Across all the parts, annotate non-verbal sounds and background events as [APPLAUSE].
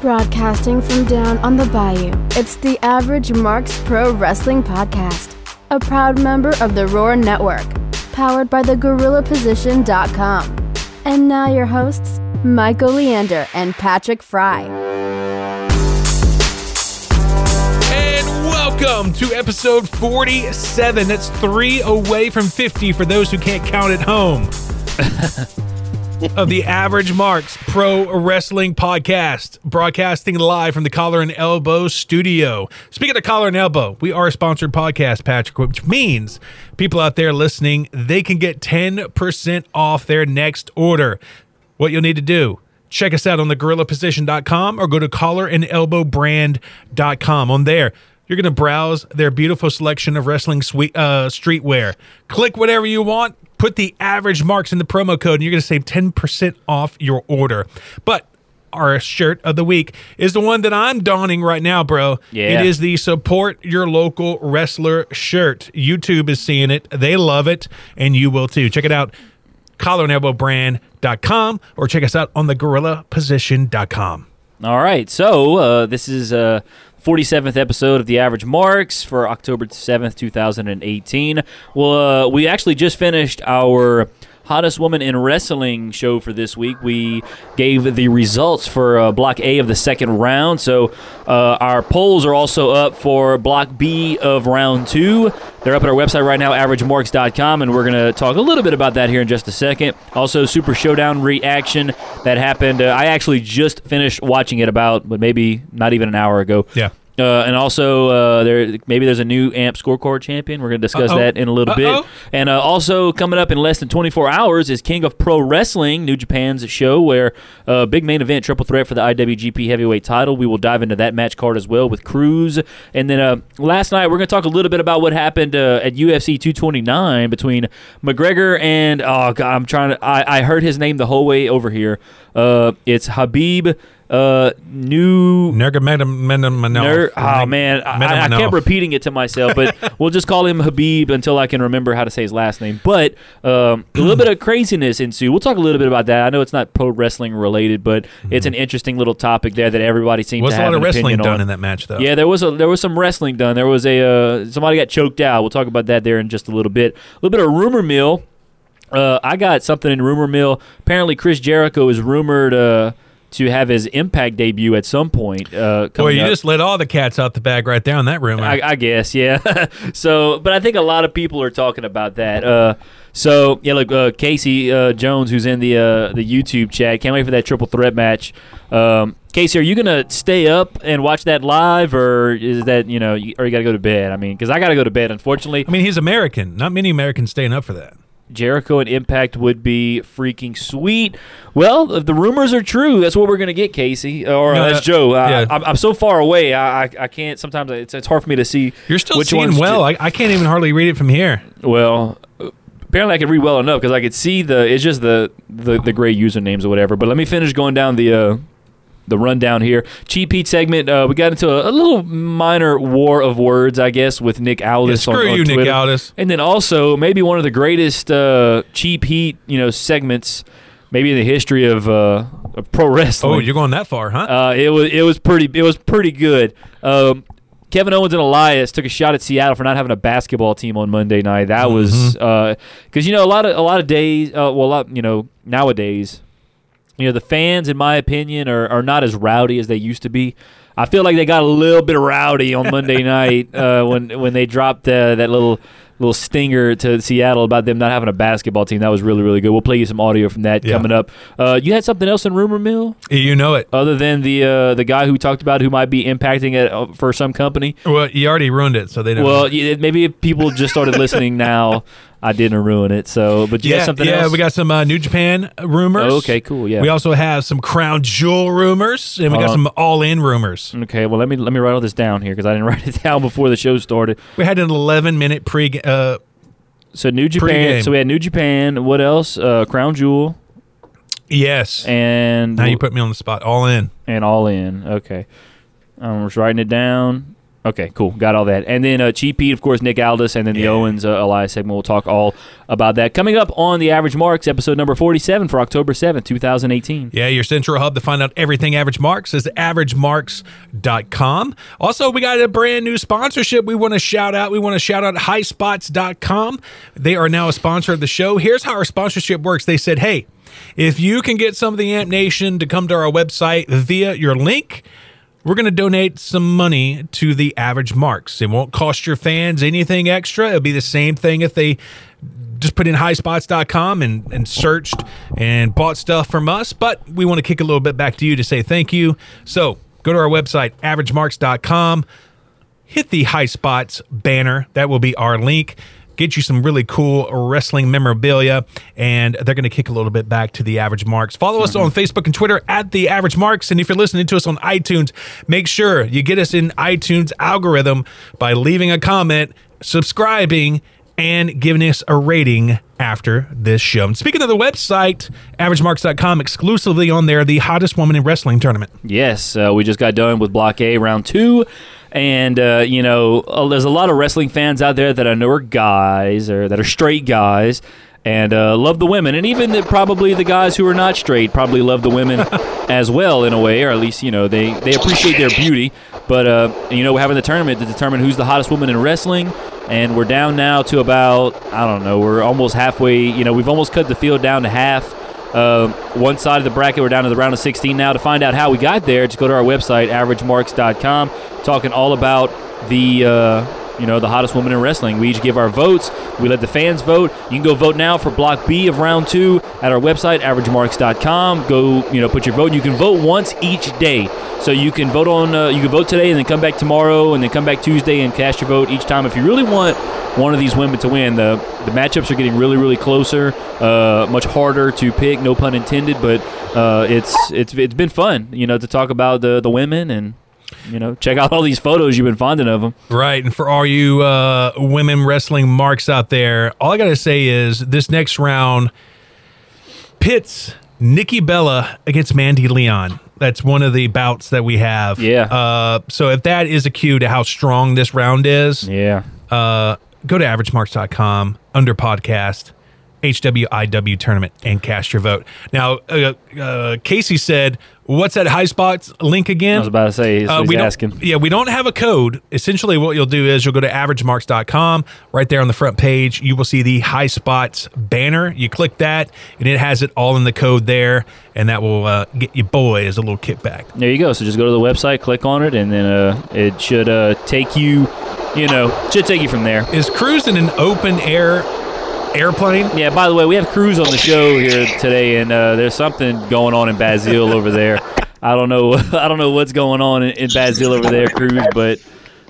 Broadcasting from down on the bayou, it's the Average Marks Pro Wrestling Podcast, a proud member of the Roar Network, powered by the GorillaPosition.com. And now your hosts, Michael Leander and Patrick Fry. And welcome to episode 47. That's three away from 50 for those who can't count at home. [LAUGHS] of the Average Marks Pro Wrestling Podcast, broadcasting live from the Collar and Elbow studio. Speaking of Collar and Elbow, we are a sponsored podcast, Patrick, which means people out there listening, they can get 10% off their next order. What you'll need to do, check us out on the gorillaposition.com or go to collarandelbowbrand.com. On there, you're going to browse their beautiful selection of wrestling sweet, uh, streetwear. Click whatever you want, put the average marks in the promo code, and you're going to save 10% off your order. But our shirt of the week is the one that I'm donning right now, bro. Yeah. It is the support your local wrestler shirt. YouTube is seeing it. They love it, and you will too. Check it out. collarandelbowbrand.com or check us out on the gorillaposition.com. All right, so uh, this is uh, 47th episode of the Average Marks for October 7th, 2018. Well, uh, we actually just finished our hottest woman in wrestling show for this week. We gave the results for uh, Block A of the second round. So uh, our polls are also up for Block B of round two. They're up at our website right now, averagemarks.com, and we're going to talk a little bit about that here in just a second. Also, Super Showdown reaction that happened. Uh, I actually just finished watching it about, but maybe not even an hour ago. Yeah. Uh, and also, uh, there maybe there's a new AMP scorecard champion. We're going to discuss Uh-oh. that in a little Uh-oh. bit. And uh, also coming up in less than 24 hours is King of Pro Wrestling, New Japan's show, where uh, big main event, triple threat for the IWGP Heavyweight Title. We will dive into that match card as well with Cruz. And then uh, last night we're going to talk a little bit about what happened uh, at UFC 229 between McGregor and oh god, I'm trying to. I, I heard his name the whole way over here. Uh, it's Habib. Uh, new Nurmagomedov. Oh man, I, I- kept repeating it to myself, but [LAUGHS] we'll just call him Habib until I can remember how to say his last name. But um, a little bit of craziness ensued. We'll talk a little bit about that. I know it's not pro wrestling related, but it's an interesting little topic there that everybody seems Was to a lot of wrestling done on. in that match, though. Yeah, there was a there was some wrestling done. There was a uh, somebody got choked out. We'll talk about that there in just a little bit. A little bit of rumor mill. Uh, I got something in rumor mill. Apparently, Chris Jericho is rumored uh, to have his Impact debut at some point. Uh, Boy, coming you up. just let all the cats out the bag right there on that room. I, I guess, yeah. [LAUGHS] so, but I think a lot of people are talking about that. Uh, so, yeah, look, uh, Casey uh, Jones, who's in the uh, the YouTube chat, can't wait for that triple threat match. Um, Casey, are you gonna stay up and watch that live, or is that you know, you, or you gotta go to bed? I mean, because I gotta go to bed. Unfortunately, I mean, he's American. Not many Americans staying up for that. Jericho and Impact would be freaking sweet. Well, if the rumors are true, that's what we're gonna get, Casey, or No, uh, uh, Joe. I, yeah. I'm, I'm so far away, I, I, I can't. Sometimes it's, it's hard for me to see. You're still which seeing well. I, I can't even hardly read it from here. Well, apparently I can read well enough because I could see the. It's just the the, the gray usernames or whatever. But let me finish going down the. Uh, the rundown here. Cheap Heat segment. Uh, we got into a, a little minor war of words, I guess, with Nick Yeah, Aldis. on- screw on you, Nick Twitter. Aldis. And then also maybe one of the greatest uh, cheap heat, you know, segments, maybe in the history of, uh, of pro wrestling. Oh, you're going that far, huh? Uh, it was it was pretty it was pretty good. Um, Kevin Owens and Elias took a shot at Seattle for not having a basketball team on Monday night. That was Mm-hmm. because you know a lot of a lot of days, uh, well, a lot you know nowadays, you know the fans, in my opinion, are, are not as rowdy as they used to be. I feel like they got a little bit rowdy on Monday [LAUGHS] night uh, when when they dropped uh, that little little stinger to Seattle about them not having a basketball team. That was really really good. We'll play you some audio from that Yeah. coming up. Uh, you had something else in rumor mill you know it. other than the uh, the guy who talked about who might be impacting it uh, for some company. Well, you already ruined it, so they don't. Well, y- maybe if people just started listening now, [LAUGHS] I didn't ruin it. So, but you yeah, got something else. yeah, else? we got some uh, New Japan rumors. Oh, okay, cool. Yeah. We also have some Crown Jewel rumors, and we got Uh-huh. some All In rumors. okay, well let me let me write all this down here because I didn't [LAUGHS] write it down before the show started. We had an 11 minute pre. Uh, So New Japan. Pre-game. So we had New Japan. What else? Uh, Crown Jewel yes. and now you put me on the spot. All In. and All In. Okay, I'm just writing it down. Okay, cool. Got all that. And then uh, Cheap Heat, of course, Nick Aldis, and then the Yeah. Owens uh, Elias segment. We'll talk all about that. Coming up on the Average Marks, episode number 47 for October 7th, 2018. Yeah, your central hub to find out everything Average Marks is averagemarks.com. Also, we got a brand new sponsorship we want to shout out. We want to shout out highspots.com. They are now a sponsor of the show. Here's how our sponsorship works. They said, "Hey, if you can get some of the Amp Nation to come to our website via your link, we're going to donate some money to the average marks. It won't cost your fans anything extra. It'll be the same thing if they just put in highspots.com and, and searched and bought stuff from us. But we want to kick a little bit back to you to say thank you. So go to our website, averagemarks.com, hit the high spots banner. That will be our link. Get you some really cool wrestling memorabilia, and they're going to kick a little bit back to the average marks. Follow us on Facebook and Twitter at the average marks. And if you're listening to us on iTunes, make sure you get us in iTunes algorithm by leaving a comment, subscribing, and giving us a rating after this show. And speaking of the website, averagemarks.com, exclusively on there, the hottest woman in wrestling tournament. Yes, uh, we just got done with Block A round two. And, uh, you know, uh, there's a lot of wrestling fans out there that I know are guys or that are straight guys and uh, love the women. And even the, probably the guys who are not straight probably love the women [LAUGHS] as well, in a way, or at least, you know, they, they appreciate their beauty. But, uh, you know, we're having the tournament to determine who's the hottest woman in wrestling. And we're down now to about, I don't know, we're almost halfway. You know, we've almost cut the field down to half. Uh, one side of the bracket, we're down to the round of 16 now. To find out how we got there, just go to our website, averagemarks.com, talking all about the. Uh, you know, the hottest woman in wrestling. We each give our votes. We let the fans vote. You can go vote now for Block B of round two at our website, averagemarks.com. Go, you know, put your vote. You can vote once each day. So you can vote on, uh, you can vote today and then come back tomorrow and then come back Tuesday and cast your vote each time. If you really want one of these women to win, the, the matchups are getting really, really closer, uh, much harder to pick, no pun intended, but uh, it's, it's, it's been fun, you know, to talk about the, the women and, you know, check out all these photos you've been finding of them. Right. And for all you uh, women wrestling marks out there, all I got to say is this next round pits Nikki Bella against Mandy Leon. That's one of the bouts that we have. Yeah. Uh, so if that is a cue to how strong this round is, Yeah. uh, go to averagemarks.com under podcast. HWIW tournament and cast your vote. Now, uh, uh, Casey said, "What's that high spots link again?" I was about to say, Uh, we asking. Yeah, we don't have a code. Essentially, what you'll do is you'll go to averagemarks.com. Right there on the front page, you will see the high spots banner. You click that, and it has it all in the code there, and that will uh, get you boy as a little kickback. There you go. So just go to the website, click on it, and then uh, it should uh, take you, you know, should take you from there. Is cruising an open air airplane? Yeah. By the way, we have Cruz on the show here today, and uh, there's something going on in Bazil over there. I don't know. [LAUGHS] I don't know what's going on in, in Bazil over there, Cruz, but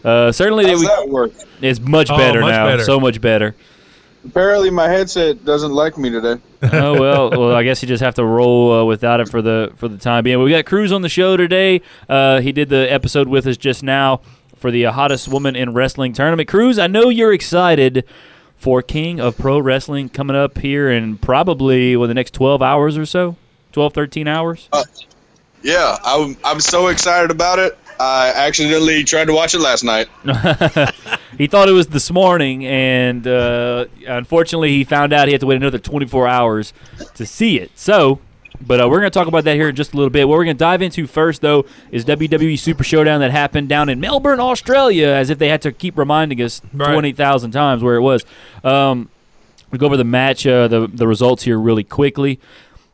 uh, certainly How's we, that work? it's much Oh, better much now. better. So much better. Apparently, my headset doesn't like me today. [LAUGHS] oh well, well I guess you just have to roll uh, without it for the for the time being. We got Cruz on the show today. Uh, he did the episode with us just now for the uh, hottest woman in wrestling tournament. Cruz, I know you're excited for King of Pro Wrestling coming up here in probably what the next 12 hours or so, 12 13 hours. Yeah, I'm, I'm so excited about it. I accidentally tried to watch it last night. [LAUGHS] [LAUGHS] he thought it was this morning, and uh, unfortunately, he found out he had to wait another 24 hours to see it. So, but uh, we're going to talk about that here in just a little bit. What we're going to dive into first, though, is WWE Super Showdown that happened down in Melbourne, Australia, as if they had to keep reminding us Right. 20,000 times where it was. Um, we go over the match, uh, the the results here really quickly.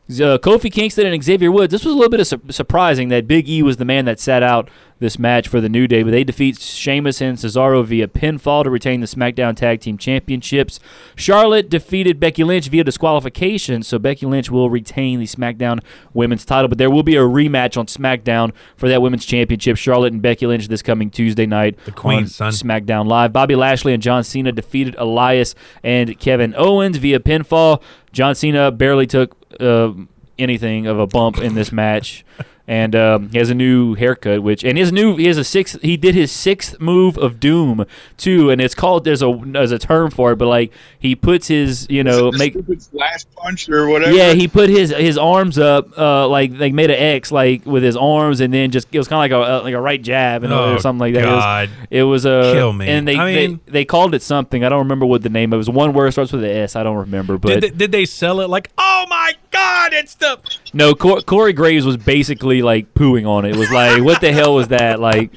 Uh, Kofi Kingston and Xavier Woods. This was a little bit of su- surprising that Big E was the man that sat out this match for the New Day, but they defeat Sheamus and Cesaro via pinfall to retain the SmackDown Tag Team Championships. Charlotte defeated Becky Lynch via disqualification, so Becky Lynch will retain the SmackDown Women's title, but there will be a rematch on SmackDown for that Women's Championship. Charlotte and Becky Lynch this coming Tuesday night The Queen, on son. SmackDown Live. Bobby Lashley and John Cena defeated Elias and Kevin Owens via pinfall. John Cena barely took uh, anything of a bump in this match. [LAUGHS] and um, he has a new haircut, which and his new he has a sixth. He did his sixth move of doom too, and it's called there's a there's a term for it, but like he puts his you know make last punch or whatever. yeah he put his his arms up uh like like made an X like with his arms, and then just it was kind of like a like a right jab and Oh, or something like that. It was- God. It was a Kill me. and they, I mean- they they called it something. I don't remember what the name. Of it was one word starts with an S. I don't remember, but Did they, did they sell it like, oh my God, it's the. No, Cor- Corey Graves was basically like pooing on it. It was like, what the hell was that? Like,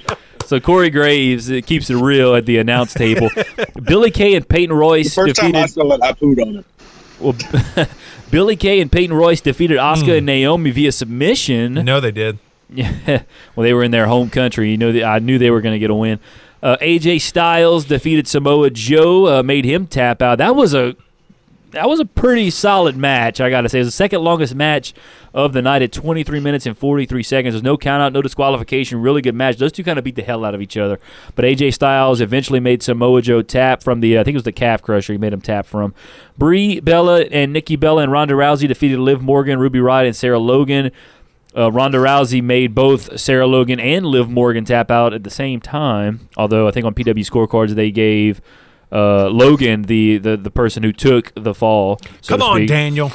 so Corey Graves it keeps it real at the announce table. [LAUGHS] Billy Kay and Peyton Royce First time I defeated. saw it, I pooed on it. Well, [LAUGHS] Billy Kay and Peyton Royce defeated Asuka and Naomi via submission. No, they did. [LAUGHS] Yeah, well, they were in their home country. You know, that I knew they were going to get a win. Uh, AJ Styles defeated Samoa Joe, uh, made him tap out. That was a that was a pretty solid match. I got to say, it was the second longest match of the night at 23 minutes and 43 seconds. There's no count out, no disqualification. Really good match. Those two kind of beat the hell out of each other. But AJ Styles eventually made Samoa Joe tap from the, uh, I think it was the calf crusher. He made him tap from. Brie Bella and Nikki Bella and Ronda Rousey defeated Liv Morgan, Ruby Riott, and Sarah Logan. Uh, Ronda Rousey made both Sarah Logan and Liv Morgan tap out at the same time. Although I think on PW scorecards they gave uh, Logan the, the the person who took the fall. so Come on. Daniel.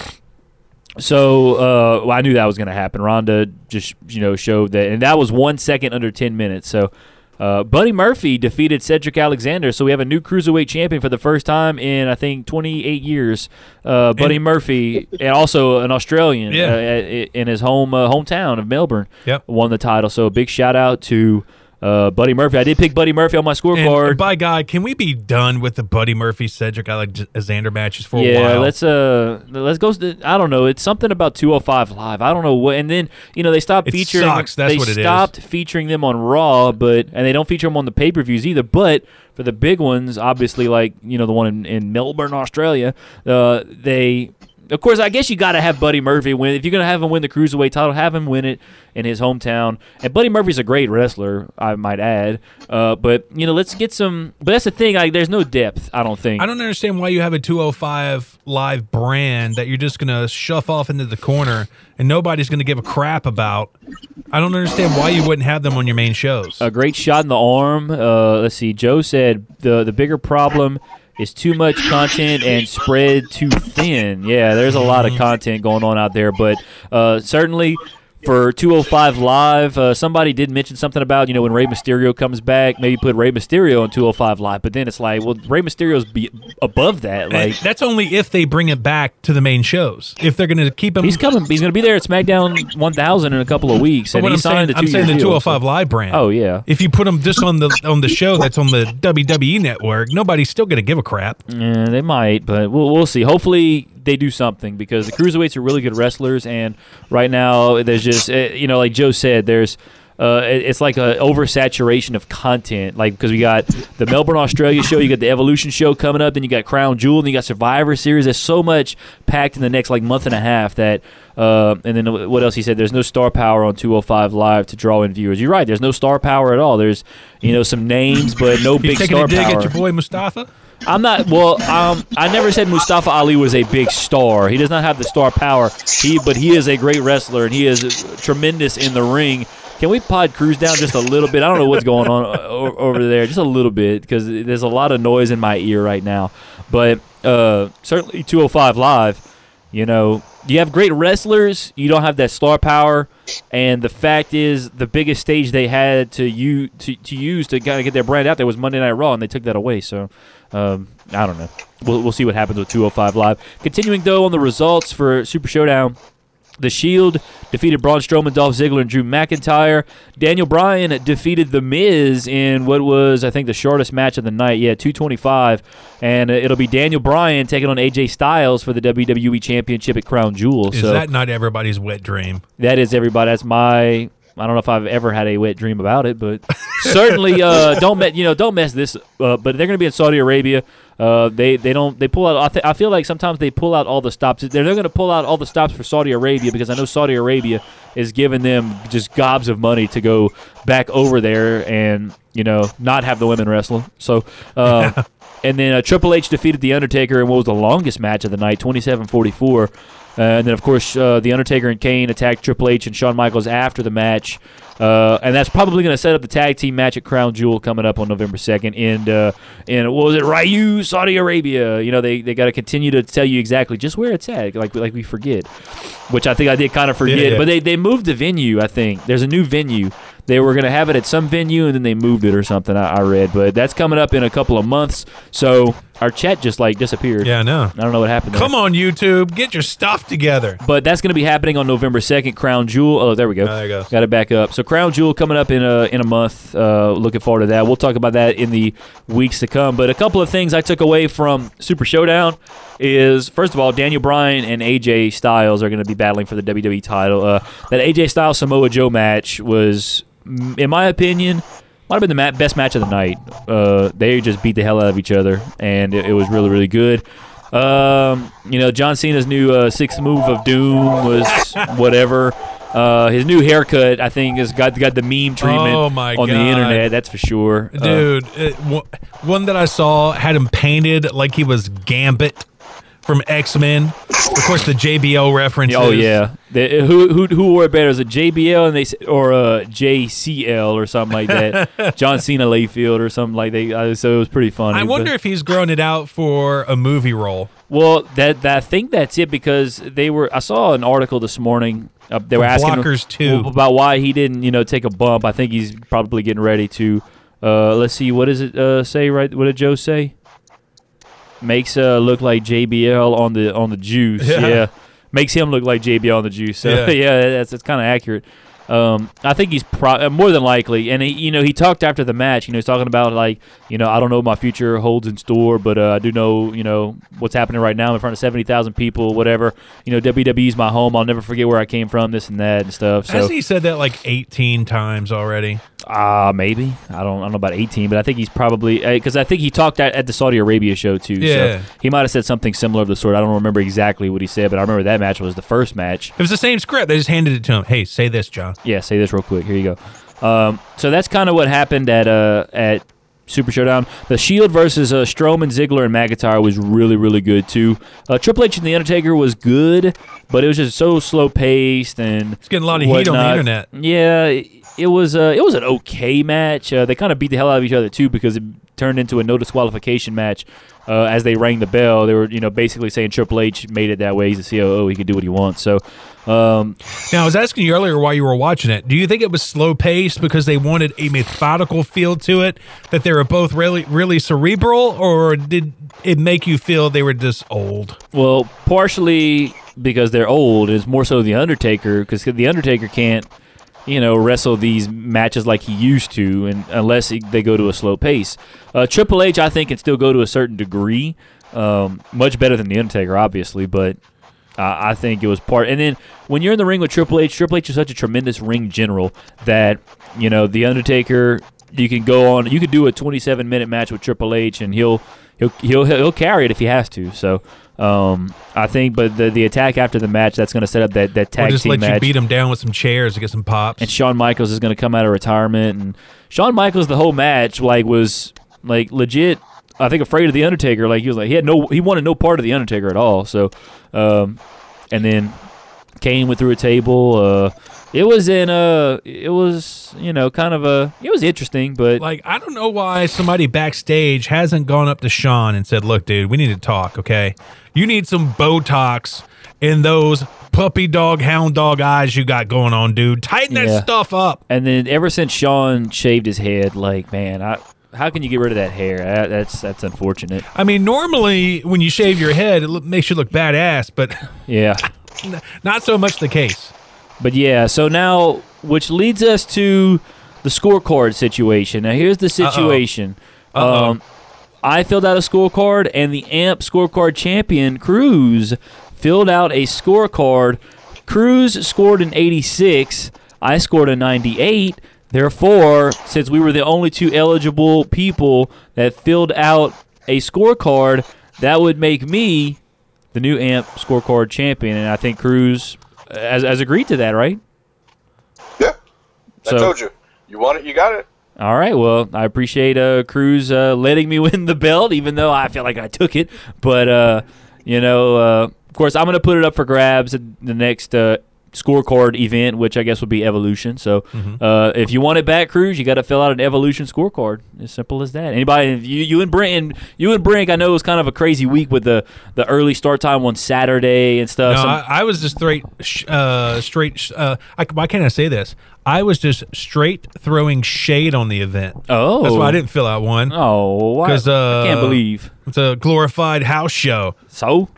So uh, well, I knew that was going to happen. Ronda just you know showed that, and that was one second under ten minutes. So. Uh, Buddy Murphy defeated Cedric Alexander, so we have a new cruiserweight champion for the first time in I think 28 years. Uh, Buddy And- Murphy, and also an Australian, Yeah. uh, in his home uh, hometown of Melbourne, Yep. won the title. So a big shout out to uh, Buddy Murphy. I did pick Buddy Murphy on my And scorecard. by God, can we be done with the Buddy Murphy Cedric Alexander matches for a yeah, while? let's uh let's go. To, I don't know. It's something about 205 live. I don't know what. And then you know they stopped It featuring. sucks, that's they what it is. stopped featuring them on Raw, but and they don't feature them on the pay per views either. But for the big ones, obviously, like you know the one in, in Melbourne, Australia, uh, they. Of course, I guess you got to have Buddy Murphy win. If you're gonna have him win the cruiserweight title, have him win it in his hometown. And Buddy Murphy's a great wrestler, I might add. Uh, but you know, let's get some. But that's the thing. Like, there's no depth. I don't think. I don't understand why you have a 205 live brand that you're just going to shove off into the corner and nobody's going to give a crap about. I don't understand why you wouldn't have them on your main shows. a great shot in the arm. Uh, let's see. Joe said the the bigger problem is too much content and spread too thin. Yeah, there's a lot of content going on out there, but uh, certainly. For 205 Live, uh, somebody did mention something about, you know, when Rey Mysterio comes back, maybe put Rey Mysterio on 205 Live, but then it's like, well, Rey Mysterio's be above that. Like, that's only if they bring it back to the main shows. If they're going to keep him, he's coming, he's going to be there at SmackDown 1000 in a couple of weeks, and he I'm saying, signed I'm saying the two-year deal, 205 so- live brand. Oh, yeah. If you put him just on the on the show that's on the WWE network, nobody's still going to give a crap. Yeah, they might, but we'll we'll see. Hopefully, they do something because the cruiserweights are really good wrestlers, and right now there's just uh, you know, like Joe said, there's. Uh, it's like an oversaturation of content, like because we got the Melbourne, Australia show, you got the Evolution show coming up, then you got Crown Jewel, and you got Survivor Series. There's so much packed in the next like month and a half that, uh, and then what else he said? There's no star power on 205 Live to draw in viewers. You're right. There's no star power at all. There's you know some names, but no big taking star a dig power. at your boy Mustafa? I'm not. Well, um, I never said Mustafa Ali was a big star. He does not have the star power. He, but he is a great wrestler and he is tremendous in the ring. Can we pod Cruz down just a little bit? I don't know what's going on o- over there, just a little bit, because there's a lot of noise in my ear right now. But uh, certainly 205 Live, you know, you have great wrestlers. You don't have that star power, and the fact is, the biggest stage they had to you to, to use to kind of get their brand out there was Monday Night Raw, and they took that away. So, um, I don't know. We'll, we'll see what happens with 205 Live. Continuing though on the results for Super Showdown. The Shield defeated Braun Strowman, Dolph Ziggler, and Drew McIntyre. Daniel Bryan defeated The Miz in what was, I think, the shortest match of the night. Yeah, 225. And uh, it'll be Daniel Bryan taking on AJ Styles for the WWE Championship at Crown Jewel. Is so that not everybody's wet dream? that is everybody. That's my. I don't know if I've ever had a wet dream about it, but [LAUGHS] certainly uh, don't me- you know don't mess this. Uh, but they're going to be in Saudi Arabia. Uh, they they don't they pull out. I, th- I feel like sometimes they pull out all the stops. They're, they're going to pull out all the stops for Saudi Arabia because I know Saudi Arabia is giving them just gobs of money to go back over there and you know not have the women wrestle. So. Uh, [LAUGHS] And then uh, Triple H defeated The Undertaker in what was the longest match of the night, 27-44. Uh, and then, of course, uh, The Undertaker and Kane attacked Triple H and Shawn Michaels after the match. Uh, and that's probably going to set up the tag team match at Crown Jewel coming up on November 2nd. And, uh, and what was it, Riyadh, Saudi Arabia? You know, they, they got to continue to tell you exactly just where it's at, like, like we forget, which I think I did kind of forget. Yeah. But they, they moved the venue, I think. There's a new venue. They were going to have it at some venue, and then they moved it or something, I, I read. But that's coming up in a couple of months. So our chat just, like, disappeared. Yeah, I know. I don't know what happened there. Come on, YouTube, get your stuff together. But that's going to be happening on November second. Crown Jewel. Oh, there we go. Oh, there you go. Got it back up. So Crown Jewel coming up in a in a month. Uh, looking forward to that. We'll talk about that in the weeks to come. But a couple of things I took away from Super Showdown is first of all, Daniel Bryan and AJ Styles are going to be battling for the WWE title. Uh, that AJ Styles Samoa Joe match was, in my opinion. Might have been the ma- best match of the night. Uh, they just beat the hell out of each other, and it, it was really, really good. Um, you know, John Cena's new uh, sixth move of doom was whatever. Uh, his new haircut, I think, has got got the meme treatment Oh, on the internet. That's for sure, Uh, Dude, it, one- one that I saw had him painted like he was Gambit from X Men. Of course, the JBL references. oh yeah, who who who wore it better? Was it JBL and they or uh, JCL or something like that? [LAUGHS] John Cena Layfield or something like that. Uh, so it was pretty funny. I wonder but- if he's grown it out for a movie role. Well, that, that I think that's it because they were. I saw an article this morning. Uh, they were asking him too. about why he didn't, you know, take a bump. I think he's probably getting ready to. Uh, let's see, what does it uh, say? Right, what did Joe say? Makes uh, look like JBL on the on the juice. [LAUGHS] Yeah. Yeah, makes him look like JBL on the juice. So Yeah. [LAUGHS] yeah, that's that's kind of accurate. Um, I think he's pro- uh, more than likely, and he, you know, he talked after the match. You know, he's talking about like, you know, I don't know what my future holds in store, but uh, I do know, you know, what's happening right now in front of seventy thousand people, whatever. You know, WWE's my home. I'll never forget where I came from, this and that and stuff. So, Hasn't he said that like 18 times already? uh, maybe I don't, I don't know about eighteen, but I think he's probably because I think he talked at, at the Saudi Arabia show too. Yeah. So he might have said something similar of the sort. I don't remember exactly what he said, but I remember that match was the first match. It was the same script. They just handed it to him. Hey, say this, John. Yeah, say this real quick. Here you go. Um, so that's kind of what happened at uh, at Super Showdown. The Shield versus uh, Strowman, Ziggler, and McIntyre was really, really good too. Uh, Triple H and The Undertaker was good, but it was just so slow paced and It's getting a lot of heat on the internet. Yeah, it, it was uh, it was an okay match. Uh, they kind of beat the hell out of each other too because it turned into a no disqualification match. Uh, as they rang the bell, they were you know basically saying Triple H made it that way. He's the COO. He can do what he wants. So. Um, Now, I was asking you earlier why you were watching it. Do you think it was slow paced because they wanted a methodical feel to it, that they were both really, really cerebral, or did it make you feel they were just old? Well, partially because they're old. It's more so the Undertaker because the Undertaker can't, you know, wrestle these matches like he used to, and unless he, they go to a slow pace. Uh, Triple H, I think, can still go to a certain degree, um, much better than the Undertaker, obviously, but. Uh, I think it was part, and then when you're in the ring with Triple H, Triple H is such a tremendous ring general that you know the Undertaker. You can go on. You could do a 27 minute match with Triple H, and he'll he'll he'll he'll carry it if he has to. So um, I think, but the the attack after the match that's going to set up that that tag Or just team let you beat him down with some chairs to get some pops? and Shawn Michaels is going to come out of retirement, and Shawn Michaels the whole match like was like legit. I think afraid of the Undertaker. Like he was like he had no he wanted no part of the Undertaker at all. So, um, and then Kane went through a table. Uh, it was in uh it was you know kind of a it was interesting, but like, I don't know why somebody backstage hasn't gone up to Shawn and said, Look, dude, we need to talk, okay? You need some Botox in those puppy dog, hound dog eyes you got going on, dude. Tighten that Yeah. stuff up. And then ever since Shawn shaved his head, like man, I, how can you get rid of that hair? That, that's that's unfortunate. I mean, normally when you shave your head, it makes you look badass, but [LAUGHS] Yeah, not so much the case. but yeah. So now, which leads us to the scorecard situation. Now here's the situation. Uh-oh. Um, I filled out a scorecard, and the AMP scorecard champion Cruz filled out a scorecard. Cruz scored an 86. I scored a 98. Therefore, since we were the only two eligible people that filled out a scorecard, that would make me the new AMP scorecard champion. And I think Cruz has, has agreed to that, right? Yeah. So- I told you. You want it, you got it. All right. Well, I appreciate uh, Cruz uh, letting me [LAUGHS] win the belt, even though I feel like I took it. But uh, you know, uh, of course, I'm going to put it up for grabs at the next uh, scorecard event, which I guess would be Evolution. So, Mm-hmm. uh, if you want it back, Cruz, you got to fill out an Evolution scorecard. As simple as that. Anybody, you, you and Brent, you and Brink, I know it was kind of a crazy week with the the early start time on Saturday and stuff. No, Some- I, I was just straight, uh, straight. Uh, I, why can't I say this? I was just straight throwing shade on the event. oh, That's why I didn't fill out one. Oh, why- 'Cause, I can't uh, believe. It's a glorified house show. So,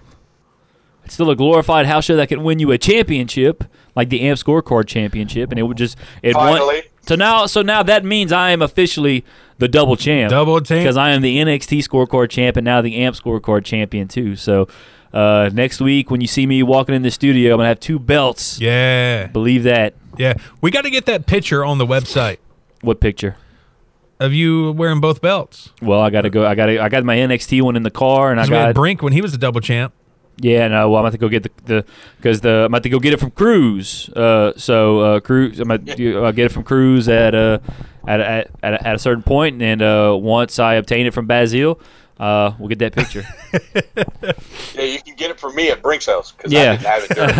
it's still a glorified house show that can win you a championship, like the AMP Scorecard Championship, and it would just it won. So now, so now that means I am officially the double champ. Double champ. because I am the NXT Scorecard champ and now the AMP Scorecard champion too. So. Uh, next week, when you see me walking in the studio, I'm gonna have two belts. Yeah, Believe that. yeah. We got to get that picture on the website What picture? of you wearing both belts. Well, I gotta go. I gotta. I got my NXT one in the car, and I we had got Brink when he was a double champ. Yeah, no. Well, I'm about to go get the the because the I'm about to go get it from Cruz. Uh, so uh, Cruz, I'm about to uh, get it from Cruz at uh at at, at, a, at a certain point, and uh, once I obtain it from Bazil, uh, we'll get that picture. [LAUGHS] Yeah, you can get it from me at Brink's house because Yeah. I didn't have it during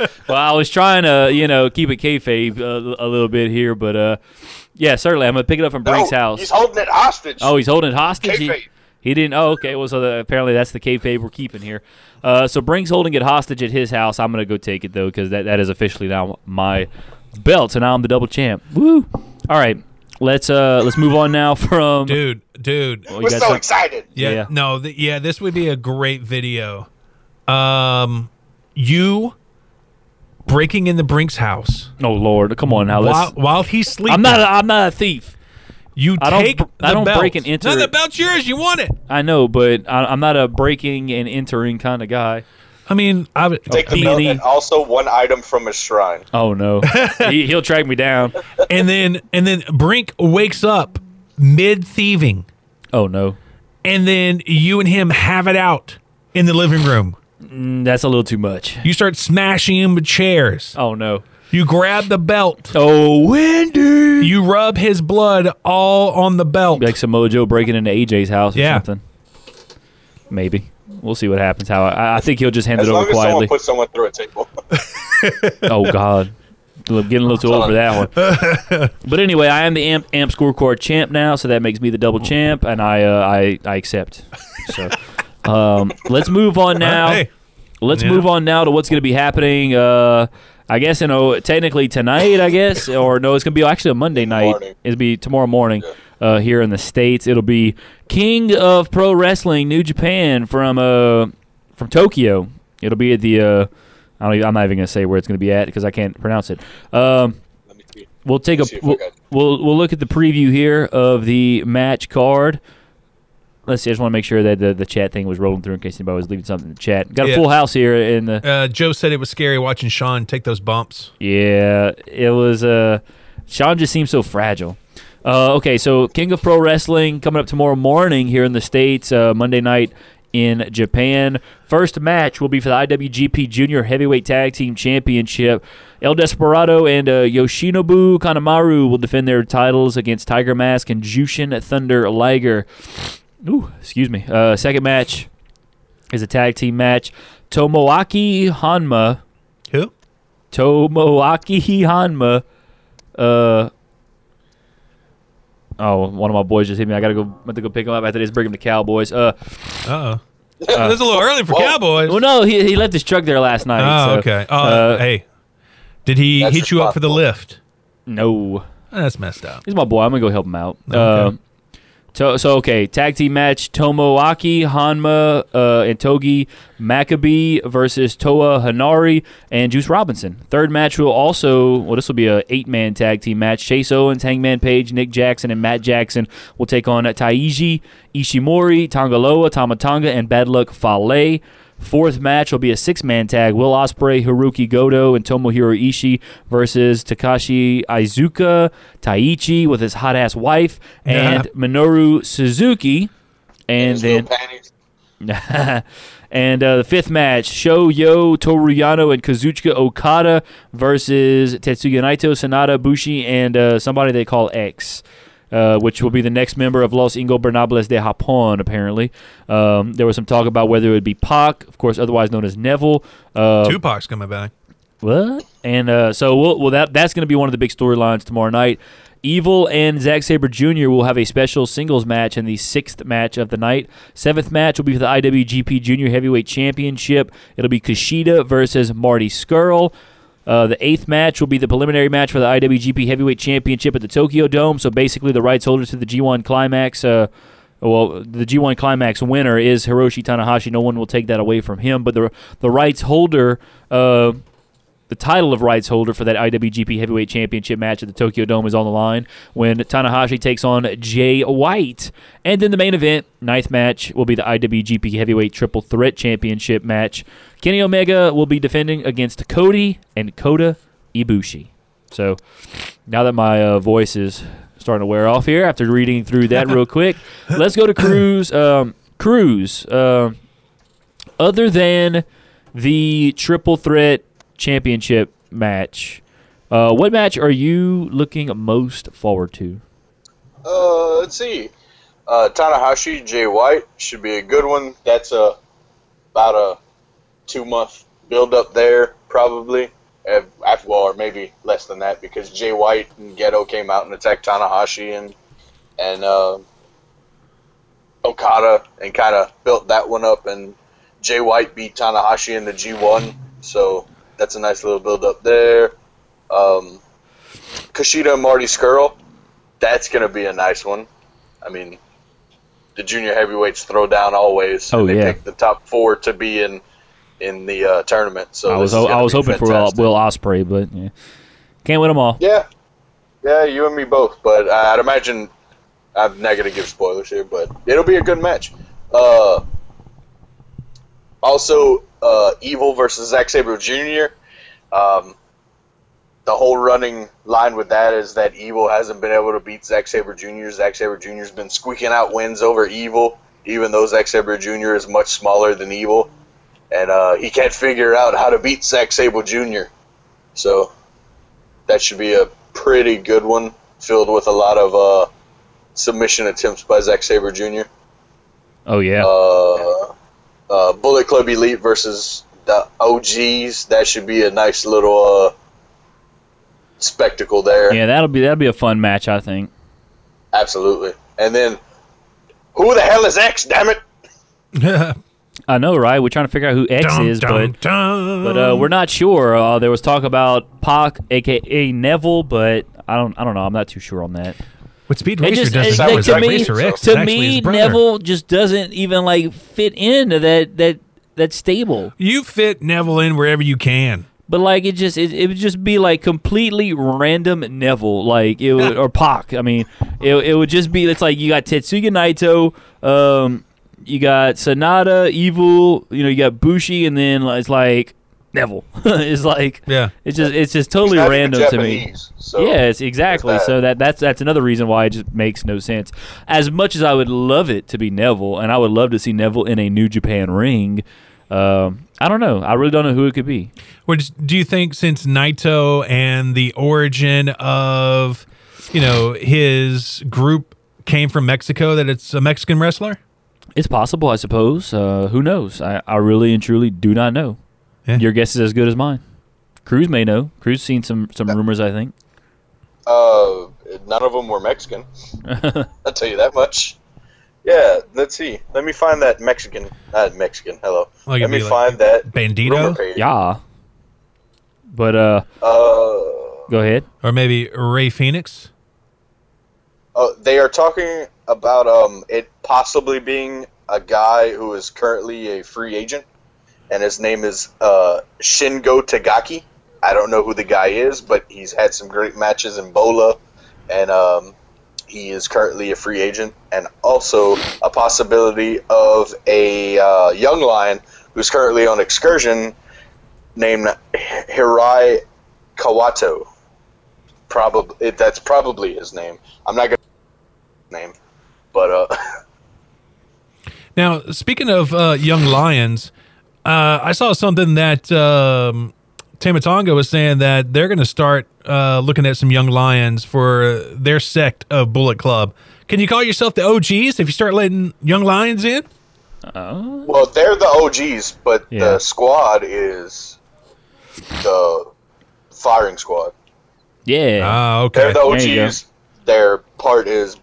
my [LAUGHS] well, I was trying to you know keep it kayfabe a, a little bit here, but uh, yeah, certainly I'm gonna pick it up from Brink's No, house. He's holding it hostage. Oh, he's holding it hostage. Kayfabe. he didn't. Oh, okay. Well, so the, apparently that's the kayfabe we're keeping here. Uh, so Brink's holding it hostage at his house. I'm gonna go take it though because that, that is officially now my belt, and now I'm the double champ. Woo! All right, let's uh let's move on now from. Dude, dude. Well, you We're so some- excited. Yeah, Yeah. no, th- yeah, this would be a great video. Um, you breaking in the Brink's house Oh Lord, come on now. while while he's sleeping. I'm not. A, I'm not a thief. You I don't take br- I don't belt. break and enter No, the belt's yours. You want it. I know, but I, I'm not a breaking and entering kind of guy. I mean, I would. Take the belt and also one item from his shrine. Oh no, [LAUGHS] he, he'll track me down. and then and then Brink wakes up mid thieving, Oh no, and then you and him have it out in the living room. Mm, that's a little too much. You start smashing him with chairs. Oh no. You grab the belt. Oh Wendy. You rub his blood all on the belt. like Samoa Joe breaking into AJ's house or Yeah. something. Maybe we'll see what happens. How I, I think he'll just hand As it long over as someone quietly. puts someone through a table. [LAUGHS] oh God, getting a little too old for that one. [LAUGHS] but anyway, I am the amp, amp scorecard champ now, so that makes me the double champ, and I uh, I I accept. So um, let's move on now. Hey, Let's Yeah. move on now to what's going to be happening. Uh, I guess you know technically tonight. I guess [COUGHS] or no, it's going to be actually a Monday night. Morning. It'll be tomorrow morning uh, here in the states. It'll be King of Pro Wrestling New Japan from uh from Tokyo. It'll be at the uh, I don't even, I'm not even going to say where it's going to be at because I can't pronounce it. Um, Let me see. we'll take a we'll, we'll we'll look at the preview here of the match card. Let's see. I just want to make sure that the, the chat thing was rolling through in case anybody was leaving something in the chat. Got a Yeah. full house here in the uh, Joe said it was scary watching Shawn take those bumps. Yeah, it was. Uh, Shawn just seems so fragile. Uh, okay, so King of Pro Wrestling coming up tomorrow morning here in the states. Uh, Monday night in Japan. First match will be for the IWGP Junior Heavyweight Tag Team Championship. El Desperado and uh, Yoshinobu Kanemaru will defend their titles against Tiger Mask and Jushin Thunder Liger. Ooh, excuse me. Uh, second match is a tag team match. Tomoaki Honma Who? Tomoaki Honma. Uh. Oh, one of my boys just hit me. I gotta go. I have to go pick him up after this. Bring him to Cowboys. Uh. Uh oh. That's a little early for Whoa. Cowboys. Well, no, he, he left his truck there last night. oh, so, okay. Oh, uh, hey. Did he That's hit you up for the lift? No, That's messed up. he's my boy. I'm gonna go help him out. Okay. Uh, so, so okay, tag team match: Tomoaki Honma uh, and Togi Makabe versus Toa Henare and Juice Robinson. Third match will also well, this will be a eight man tag team match. Chase Owens, Hangman Page, Nick Jackson, and Matt Jackson will take on Taiji Ishimori, Tanga Loa, Tamatanga, and Bad Luck Fale. Fourth match will be a six-man tag: Will Ospreay, Hirooki Goto, and Tomohiro Ishii versus Takashi Iizuka, Taichi with his hot-ass wife, and Minoru Suzuki. And His then [LAUGHS] and uh, the fifth match, Shoyo Toru Yano and Kazuchika Okada versus Tetsuya Naito, Sanada, Bushi, and uh, somebody they call X. uh, which will be the next member of Los Ingobernables de Japón. Apparently, um, there was some talk about whether it would be Pac, of course, otherwise known as Neville. Uh, Tupac's coming back. what? And uh, so, we'll, well, that that's going to be one of the big storylines tomorrow night. Evil and Zack Sabre Jr. will have a special singles match in the sixth match of the night. Seventh match will be for the IWGP Junior Heavyweight Championship. It'll be Kushida versus Marty Scurll. Uh, the eighth match will be the preliminary match for the IWGP Heavyweight Championship at the Tokyo Dome. So basically, the rights holder to the G1 Climax. Uh, well, the G1 Climax winner is Hiroshi Tanahashi. No one will take that away from him. But the the rights holder, uh, the title of rights holder for that IWGP Heavyweight Championship match at the Tokyo Dome is on the line when Tanahashi takes on Jay White. And then the main event, ninth match, will be the IWGP Heavyweight Triple Threat Championship match. Kenny Omega will be defending against Cody and Kota Ibushi. So now that my uh, voice is starting to wear off here after reading through that real [LAUGHS] quick, let's go to Cruz. Um, Cruz, uh, other than the Triple Threat Championship match, uh, what match are you looking most forward to? Uh, let's see. Uh, Tanahashi, Jay White should be a good one. That's a about a two month build up there, probably. After, well, or maybe less than that because Jay White and Gedo came out and attacked Tanahashi and and uh, Okada and kind of built that one up. And Jay White beat Tanahashi in the G1, so that's a nice little build up there. Um, Kushida and Marty Scurll, that's gonna be a nice one. I mean, the junior heavyweights throw down always. Oh, they yeah. pick the top four to be in in the uh, tournament. So I was I was hoping for Will. Will Ospreay, but yeah. can't win them all. Yeah, yeah, you and me both. But I'd imagine I'm not gonna give spoilers here, but it'll be a good match. Uh, also, uh, Evil versus Zack Sabre Jr. Um, the whole running line with that is that Evil hasn't been able to beat Zack Sabre Jr. Zack Sabre Jr.'s been squeaking out wins over Evil, even though Zack Sabre Jr. is much smaller than Evil, and uh, he can't figure out how to beat Zack Sabre Jr. So that should be a pretty good one, filled with a lot of uh, submission attempts by Zack Sabre Jr. Oh yeah, Uh, uh, Bullet Club Elite versus the OGs. That should be a nice little uh, spectacle there. yeah, that'll be that'll be a fun match, I think. Absolutely. And then, who the hell is X? Damn it! [LAUGHS] I know, right? We're trying to figure out who X Dum, is, dum, but dum. but uh, we're not sure. Uh, there was talk about Pac, aka Neville, but I don't I don't know. I'm not too sure on that. What Speed Racer just- does is like, to me- Racer X. to me. Neville just doesn't even like fit into that that that stable. You fit Neville in wherever you can. But like it just it, it would just be like completely random Neville like it would, or Pac. I mean, it, it would just be it's like you got Tetsuya Naito, um, you got Sanada, Evil, you know, you got Bushi, and then it's like Neville. [LAUGHS] is like Yeah. it's just it's just totally He's not even random to me. Japanese, So yes, exactly. that. So that that's that's another reason why it just makes no sense. As much as I would love it to be Neville, and I would love to see Neville in a New Japan ring, um, I don't know. I really don't know who it could be. Or just, do you think since Naito and the origin of, you know, his group came from Mexico that it's a Mexican wrestler? It's possible, I suppose. Uh, who knows? I, I really and truly do not know. Yeah. Your guess is as good as mine. Cruz may know. Cruz seen some some rumors, I think. Uh, none of them were Mexican. [LAUGHS] I'll tell you that much. Yeah, let's see. Let me find that Mexican. Not Mexican. Hello. Like Let me like find that Bandito? Yeah. But uh, Uh, go ahead. Or maybe Rey Fenix? Oh, they are talking about um, it possibly being a guy who is currently a free agent, and his name is uh, Shingo Takagi. I don't know who the guy is, but he's had some great matches in Bola, and um, he is currently a free agent, and also a possibility of a uh, young lion who's currently on excursion named Hirai Kawato. Probably that's probably his name. I'm not gonna name, but uh, [LAUGHS] Now, speaking of uh, young lions, uh, I saw something that um, Tama Tonga was saying that they're going to start uh, looking at some young lions for their sect of Bullet Club. Can you call yourself the OGs if you start letting young lions in? Well, they're the OGs, but Yeah. the squad is the firing squad. Yeah. Ah, okay. They're the There you go. OGs. Their part is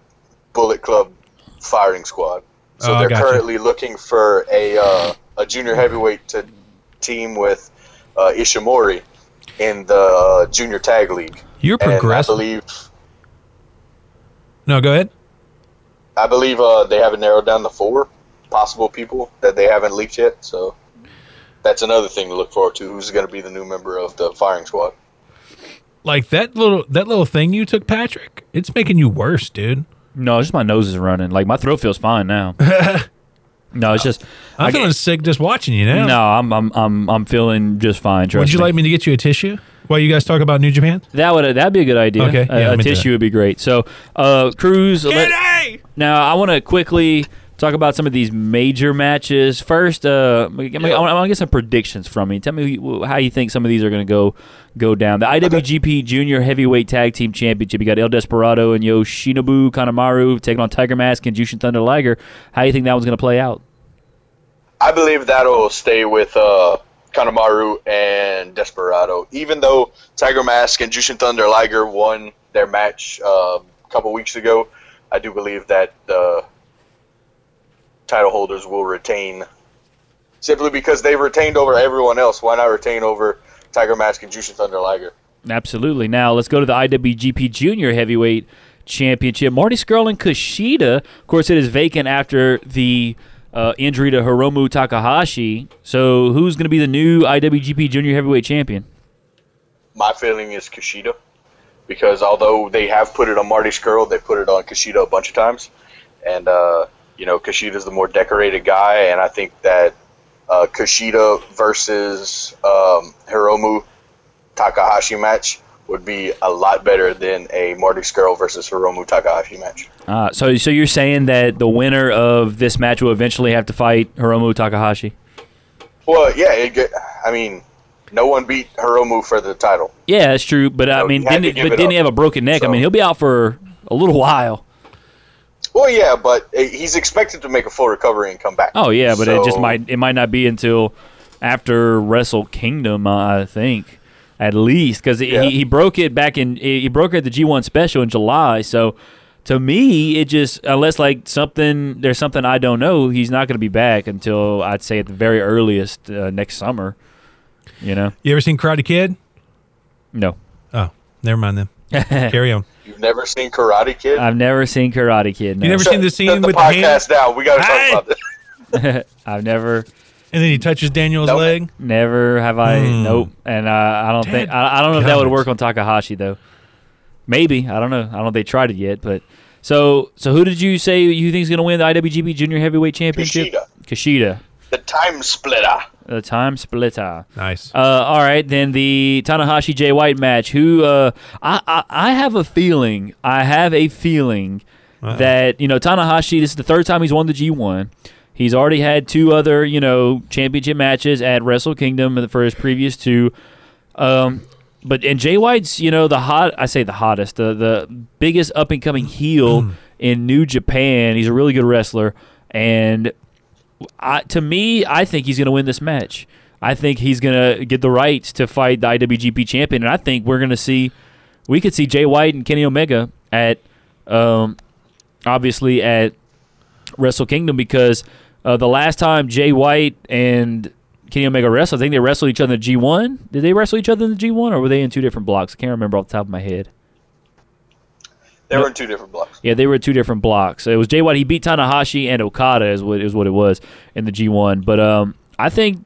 Bullet Club firing squad. So Oh, they're gotcha. currently looking for a uh, a junior heavyweight to team with uh, Ishimori in the uh, junior tag league. You're And I believe no, go ahead. I believe uh, they haven't narrowed down the four possible people that they haven't leaked yet. So that's another thing to look forward to. Who's going to be the new member of the firing squad? Like that little that little thing you took, Patrick. It's making you worse, dude. no, it's just my nose is running. Like my throat feels fine now. [LAUGHS] no, it's just I'm I feeling get- sick just watching you now. No, I'm I'm I'm I'm feeling just fine. Would you me. like me to get you a tissue while you guys talk about New Japan? That would that'd be a good idea. Okay, a, yeah, a into tissue would be great. So, uh, Cruz. let- now, I want to quickly talk about some of these major matches. First, uh, I, mean, I want to get some predictions from you. Tell me who- how you think some of these are going to go go down. The IWGP Junior Heavyweight Tag Team Championship. You got El Desperado and Yoshinobu Kanemaru taking on Tiger Mask and Jushin Thunder Liger. How do you think that one's going to play out? I believe that'll stay with uh, Kanemaru and Desperado. Even though Tiger Mask and Jushin Thunder Liger won their match uh, a couple weeks ago, I do believe that the title holders will retain simply because they've retained over everyone else. Why not retain over Tiger Mask and Jushin Thunder Liger? Absolutely. Now let's go to the IWGP Junior Heavyweight Championship. Marty Scurll and Kushida. Of course, it is vacant after the uh, injury to Hiromu Takahashi. So, who's going to be the new IWGP Junior Heavyweight Champion? My feeling is Kushida because although they have put it on Marty Scurll, they put it on Kushida a bunch of times, and uh, you know Kushida's the more decorated guy, and I think that uh, Kushida versus um, Hiromu Takahashi match would be a lot better than a Marty Scurll versus Hiromu Takahashi match. Uh, so, so you're saying that the winner of this match will eventually have to fight Hiromu Takahashi? Well, yeah, it, I mean, no one beat Hiromu for the title. Yeah, that's true. But I mean, didn't, but didn't up. he have a broken neck? I mean, he'll be out for a little [LAUGHS] while. Well, yeah, but uh, he's expected to make a full recovery and come back. Oh yeah, but it just might it might not be until after Wrestle Kingdom, uh, I think, at least because Yeah. he, he broke it back in he broke it at the G1 special in July. So to me, it just unless like something there's something I don't know, he's not going to be back until I'd say at the very earliest uh, next summer. You know, You ever seen Karate Kid? no, Oh, never mind then. [LAUGHS] Carry on. You've never seen Karate Kid? I've never seen Karate Kid. No. You never Shut- seen the scene shut the with the podcast hand? down. We got to Hey! talk about this. [LAUGHS] I've never. And then he touches Daniel's Nope. leg. Never have I. Hmm. Nope. And uh, I don't think I, I don't know if that would work on Takahashi though. Maybe I don't know. I don't know if they tried it yet. But so so who did you say you think is going to win the IWGP Junior Heavyweight Championship? Kushida. Kushida, The Time Splitter. the time splitter. Nice. Uh, all right, then the Tanahashi Jay White match. Who uh, I, I I have a feeling. I have a feeling that you know Tanahashi. This is the third time he's won the G one. He's already had two other you know championship matches at Wrestle Kingdom for his previous two. Um, but and Jay White's you know the hot. I say the hottest, the the biggest up and coming heel in New Japan. He's a really good wrestler and. I, to me, I think he's going to win this match. I think he's going to get the rights to fight the IWGP champion, and I think we're going to see, we could see Jay White and Kenny Omega at, um, obviously at Wrestle Kingdom because uh, the last time Jay White and Kenny Omega wrestled, I think they wrestled each other in the G1. Did they wrestle each other in the G1, or were they in two different blocks? I can't remember off the top of my head. They No. were in two different blocks. Yeah, they were two different blocks. It was Jay White. He beat Tanahashi and Okada is what is what it was in the G1. But um, I think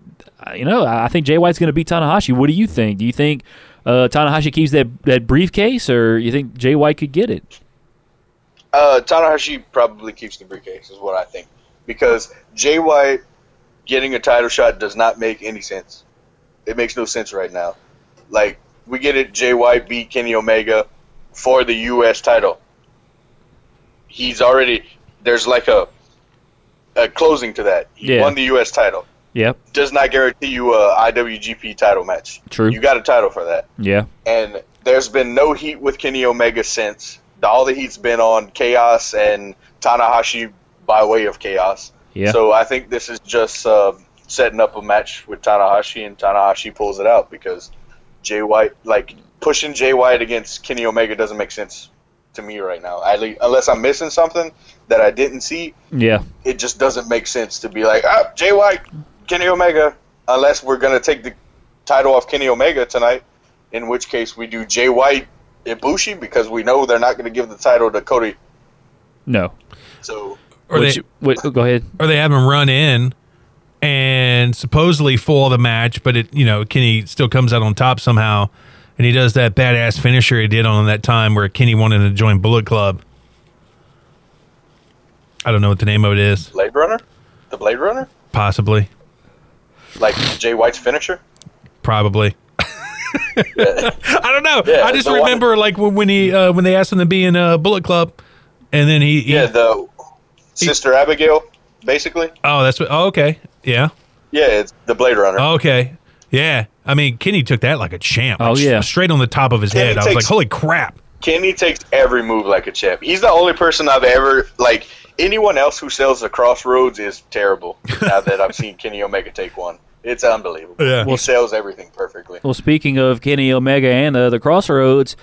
you know I think Jay White's going to beat Tanahashi. What do you think? Do you think uh, Tanahashi keeps that that briefcase, or you think Jay White could get it? Uh, Tanahashi probably keeps the briefcase, is what I think. Because Jay White getting a title shot does not make any sense. It makes no sense right now. Like, we get it, Jay White beat Kenny Omega for the U.S. title. He's already, there's like a, a closing to that. He Yeah. won the U.S. title. Yep. does not guarantee you a IWGP title match. True. You got a title for that. Yeah. And there's been no heat with Kenny Omega since. All the heat's been on Chaos and Tanahashi by way of Chaos. Yeah. So I think this is just uh, setting up a match with Tanahashi, and Tanahashi pulls it out because Jay White, like pushing Jay White against Kenny Omega, doesn't make sense to me right now. At least, unless I'm missing something that I didn't see, Yeah. it just doesn't make sense to be like, ah, Jay White, Kenny Omega, unless we're gonna take the title off Kenny Omega tonight. In which case, we do Jay White Ibushi because we know they're not gonna give the title to Cody. No. So Or Which- they wait, go ahead. or they have him run in and supposedly foil the match, but it you know Kenny still comes out on top somehow, and he does that badass finisher he did on that time where Kenny wanted to join Bullet Club. I don't know what the name of it is. Blade Runner, the Blade Runner, Possibly, like Jay White's finisher. probably. [LAUGHS] I don't know. Yeah, I just the one- remember like when, he uh, when they asked him to be in uh, Bullet Club, and then he, he Yeah, the Sister Abigail, basically. oh that's what oh, okay yeah Yeah, it's the Blade Runner. okay yeah. I mean Kenny took that like a champ. Oh, like, yeah. straight on the top of his Kenny head. I was like, holy crap. Kenny takes every move like a champ. He's the only person I've ever like. Anyone else who sells the Crossroads is terrible. [LAUGHS] now that I've seen Kenny Omega take one, it's unbelievable. Yeah. he Well, sells everything perfectly. Well, speaking of Kenny Omega and uh, the Crossroads,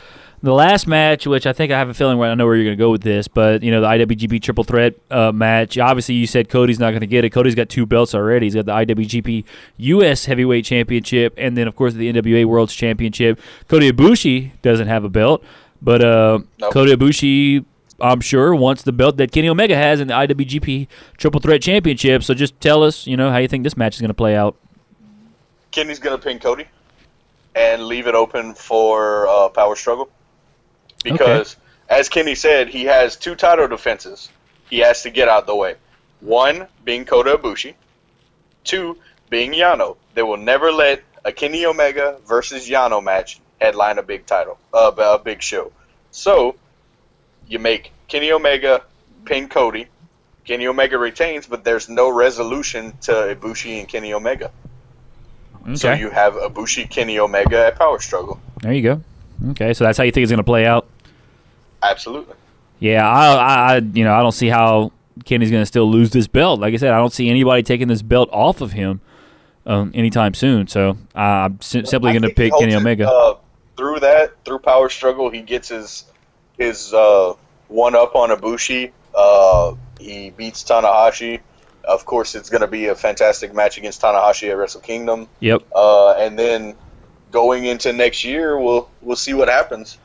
the last match, which I think I have a feeling where I know where you're going to go with this, but you know the IWGP Triple Threat uh, match. Obviously, you said Cody's not going to get it. Cody's got two belts already. He's got the IWGP U.S. Heavyweight Championship, and then of course the NWA World's Championship. Kota Ibushi doesn't have a belt, but uh, Nope. Kota Ibushi. I'm sure wants the belt that Kenny Omega has in the IWGP Triple Threat Championship. So just tell us, you know, how you think this match is going to play out. Kenny's gonna pin Cody and leave it open for uh, power struggle because, as Kenny said, he has two title defenses. He has to get out of the way. One being Kota Ibushi, two being Yano. They will never let a Kenny Omega versus Yano match headline a big title, uh, a big show. So you make Kenny Omega pin Cody. Kenny Omega retains, but there's no resolution to Ibushi and Kenny Omega. Okay. So you have Ibushi, Kenny Omega at Power Struggle. There you go. Okay, so that's how you think it's going to play out. Absolutely. Yeah, I, I, I you know, I don't see how Kenny's going to still lose this belt. Like I said, I don't see anybody taking this belt off of him um, anytime soon. So uh, I'm sim- simply going to pick Kenny it, Omega. uh, through that, through Power Struggle, he gets his his uh, one up on Ibushi. Uh, he beats Tanahashi. Of course, it's going to be a fantastic match against Tanahashi at Wrestle Kingdom. yep. Uh, and then going into next year, we'll we'll see what happens.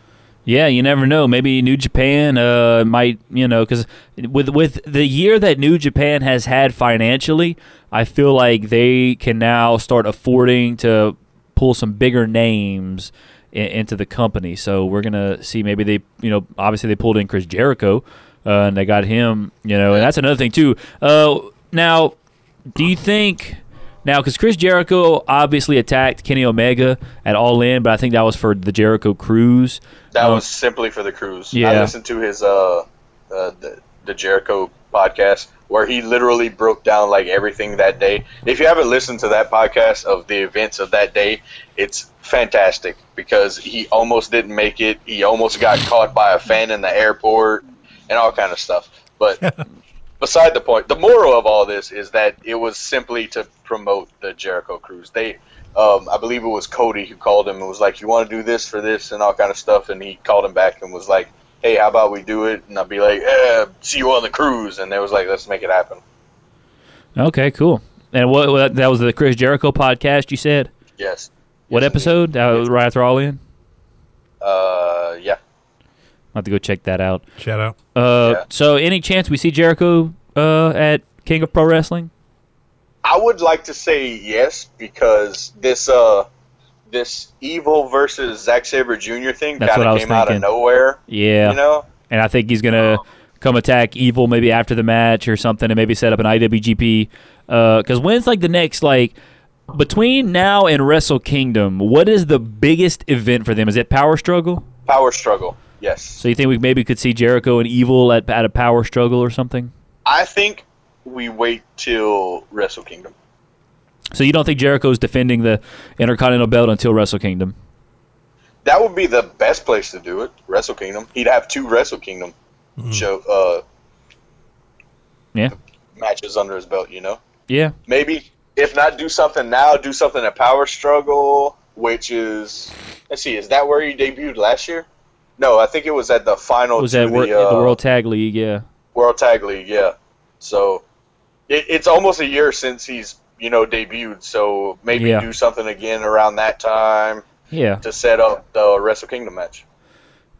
Yeah, you never know. Maybe New Japan uh, might, you know, because with with the year that New Japan has had financially, I feel like they can now start affording to pull some bigger names in, into the company. So we're gonna see maybe they, you know, obviously they pulled in Chris Jericho, uh, and they got him, you know, and that's another thing too. Uh, now, do you think? Now, because Chris Jericho obviously attacked Kenny Omega at All In, but I think that was for the Jericho Cruise. That Um, was simply for the cruise. yeah. I listened to his uh, uh the, the Jericho podcast where he literally broke down like everything that day. If you haven't listened to that podcast of the events of that day, it's fantastic because he almost didn't make it. He almost got caught by a fan in the airport and all kind of stuff. But [LAUGHS] beside the point, the moral of all this is that it was simply to promote the Jericho cruise. They um, I believe it was Cody who called him and was like, "You want to do this for this and all kind of stuff," and he called him back and was like, "Hey, how about we do it?" And I'd be like, "Yeah, see you on the cruise," and they was like, "Let's make it happen." Okay, cool. And what, what that was the Chris Jericho podcast you said? Yes. What Yes, episode? That was right after All In. Uh, yeah. I'll have to go check that out. Shout out. Uh, Yeah. so any chance we see Jericho uh, at King of Pro Wrestling? I would like to say yes because this uh this evil versus Zack Sabre Jr. thing That's kind what I of was came out of nowhere. Yeah, You know. and I think he's gonna come attack Evil maybe after the match or something, and maybe set up an IWGP. Because when's like the next like between now and Wrestle Kingdom? What is the biggest event for them? Is it Power Struggle? Power struggle. Yes. So you think we maybe could see Jericho and Evil at at a Power Struggle or something? I think we wait till Wrestle Kingdom. So you don't think Jericho's defending the Intercontinental Belt until Wrestle Kingdom? That would be the best place to do it. Wrestle Kingdom. He'd have two Wrestle Kingdom show uh, Yeah. matches under his belt. You know, Yeah. maybe if not do something now, do something at Power Struggle, which is let's see, is that where he debuted last year? No, I think it was at the final. Was to that wor- the, uh, the World Tag League? Yeah. World Tag League? Yeah. So it, it's almost a year since he's you know debuted. So maybe Yeah. do something again around that time Yeah. to set up the Wrestle Kingdom match.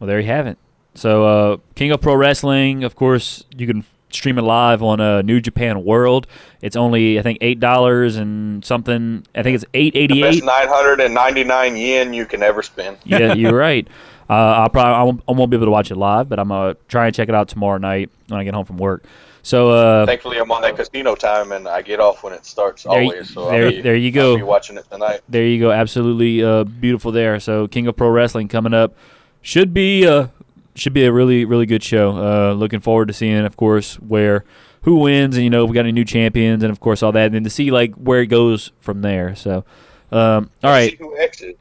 Well, there you have it. So, uh, King of Pro Wrestling, of course, you can stream it live on uh, New Japan World. It's only, I think, eight dollars and something. I think it's eight eighty eight. 999 yen you can ever spend. yeah, you're [LAUGHS] right. Uh, I'll probably I won't, I won't be able to watch it live, but I'm gonna try and check it out tomorrow night when I get home from work. So, uh, Thankfully, I'm on that casino time, and I get off when it starts There you- always. So there- I'll be, there you I'll go. be watching it tonight. there you go. Absolutely uh, beautiful there. So, King of Pro Wrestling coming up should be uh, should be a really really good show. Uh, looking forward to seeing, of course, where who wins, and you know if we got any new champions, and of course all that, and then to see like where it goes from there. So, um, all right. See who exits.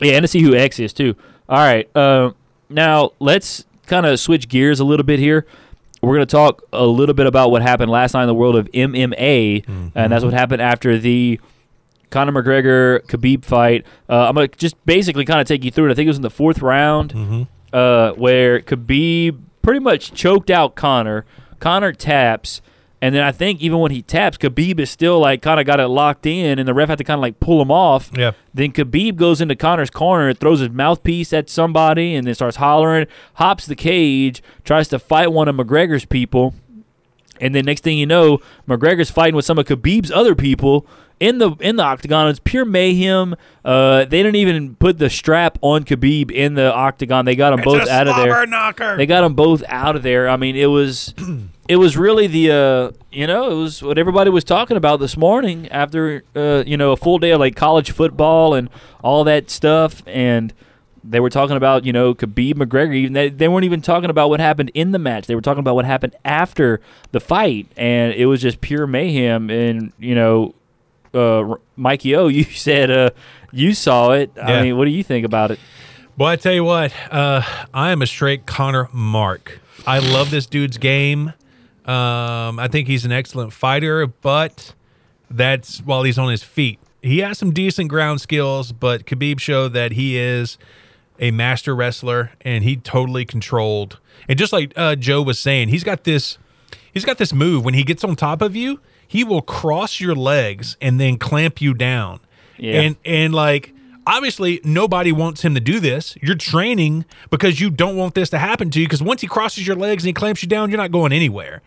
Yeah, and to see who X is too. All right. Uh, now let's kind of switch gears a little bit here. We're going to talk a little bit about what happened last night in the world of MMA, and that's what happened after the Conor McGregor Khabib fight. Uh, I'm going to just basically kind of take you through it. I think it was in the fourth round uh, where Khabib pretty much choked out Conor. Conor taps, and then I think even when he taps, Khabib is still like kind of got it locked in, and the ref had to kind of like pull him off. Yeah. Then Khabib goes into Conor's corner, throws his mouthpiece at somebody, and then starts hollering, hops the cage, tries to fight one of McGregor's people. And then next thing you know, McGregor's fighting with some of Khabib's other people in the in the octagon. It's pure mayhem. Uh, they didn't even put the strap on Khabib in the octagon. They got them both out of there. knocker. They got them both out of there. I mean, it was [CLEARS THROAT] it was really the uh, you know it was what everybody was talking about this morning after uh, you know a full day of like college football and all that stuff and. They were talking about, you know, Khabib McGregor. Even they, they weren't even talking about what happened in the match. They were talking about what happened after the fight, and it was just pure mayhem. And you know, uh, Mikey O, [LAUGHS] you said uh, you saw it. I mean, what do you think about it? Well, I tell you what, uh, I am a straight Conor Mark. I love this dude's game. Um, I think he's an excellent fighter, but that's while he's on his feet. He has some decent ground skills, but Khabib showed that he is a master wrestler and he totally controlled. And just like uh, Joe was saying, he's got this he's got this move when he gets on top of you, he will cross your legs and then clamp you down. Yeah. And and like obviously nobody wants him to do this. You're training because you don't want this to happen to you because once he crosses your legs and he clamps you down, you're not going anywhere.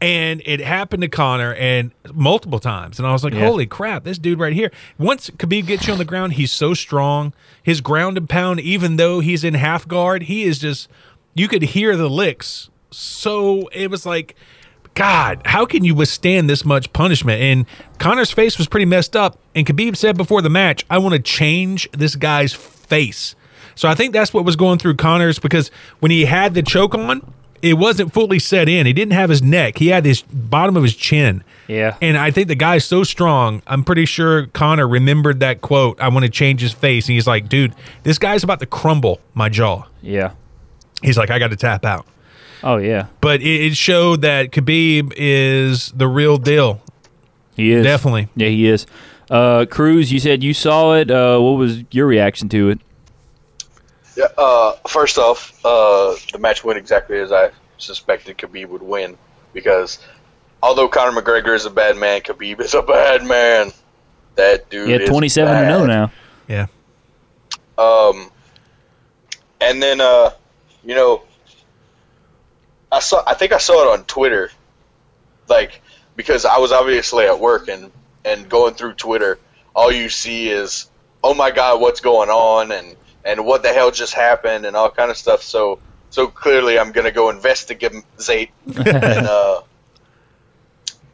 And it happened to Conor and multiple times. And I was like, Yeah. holy crap, this dude right here. Once Khabib gets you on the ground, he's so strong. His ground and pound, even though he's in half guard, he is just you could hear the licks. So it was like, God, how can you withstand this much punishment? And Conor's face was pretty messed up. And Khabib said before the match, I want to change this guy's face. So I think that's what was going through Conor's because when he had the choke on, it wasn't fully set in. He didn't have his neck. He had his bottom of his chin. Yeah. And I think the guy's so strong. I'm pretty sure Conor remembered that quote. I want to change his face. And he's like, dude, this guy's about to crumble my jaw. Yeah. He's like, I got to tap out. Oh yeah. But it, it showed that Khabib is the real deal. He is Definitely. Yeah, he is. Uh, Cruz, you said you saw it. Uh, what was your reaction to it? Yeah. Uh, first off, uh, the match went exactly as I suspected Khabib would win because although Conor McGregor is a bad man, Khabib is a bad man. That dude. Yeah, twenty-seven to bad. zero now. Yeah. Um, and then uh, you know, I saw. I think I saw it on Twitter, like because I was obviously at work and and going through Twitter, all you see is, oh my God, what's going on and and what the hell just happened and all kind of stuff. So so clearly, I'm gonna go investigate. and [LAUGHS] uh,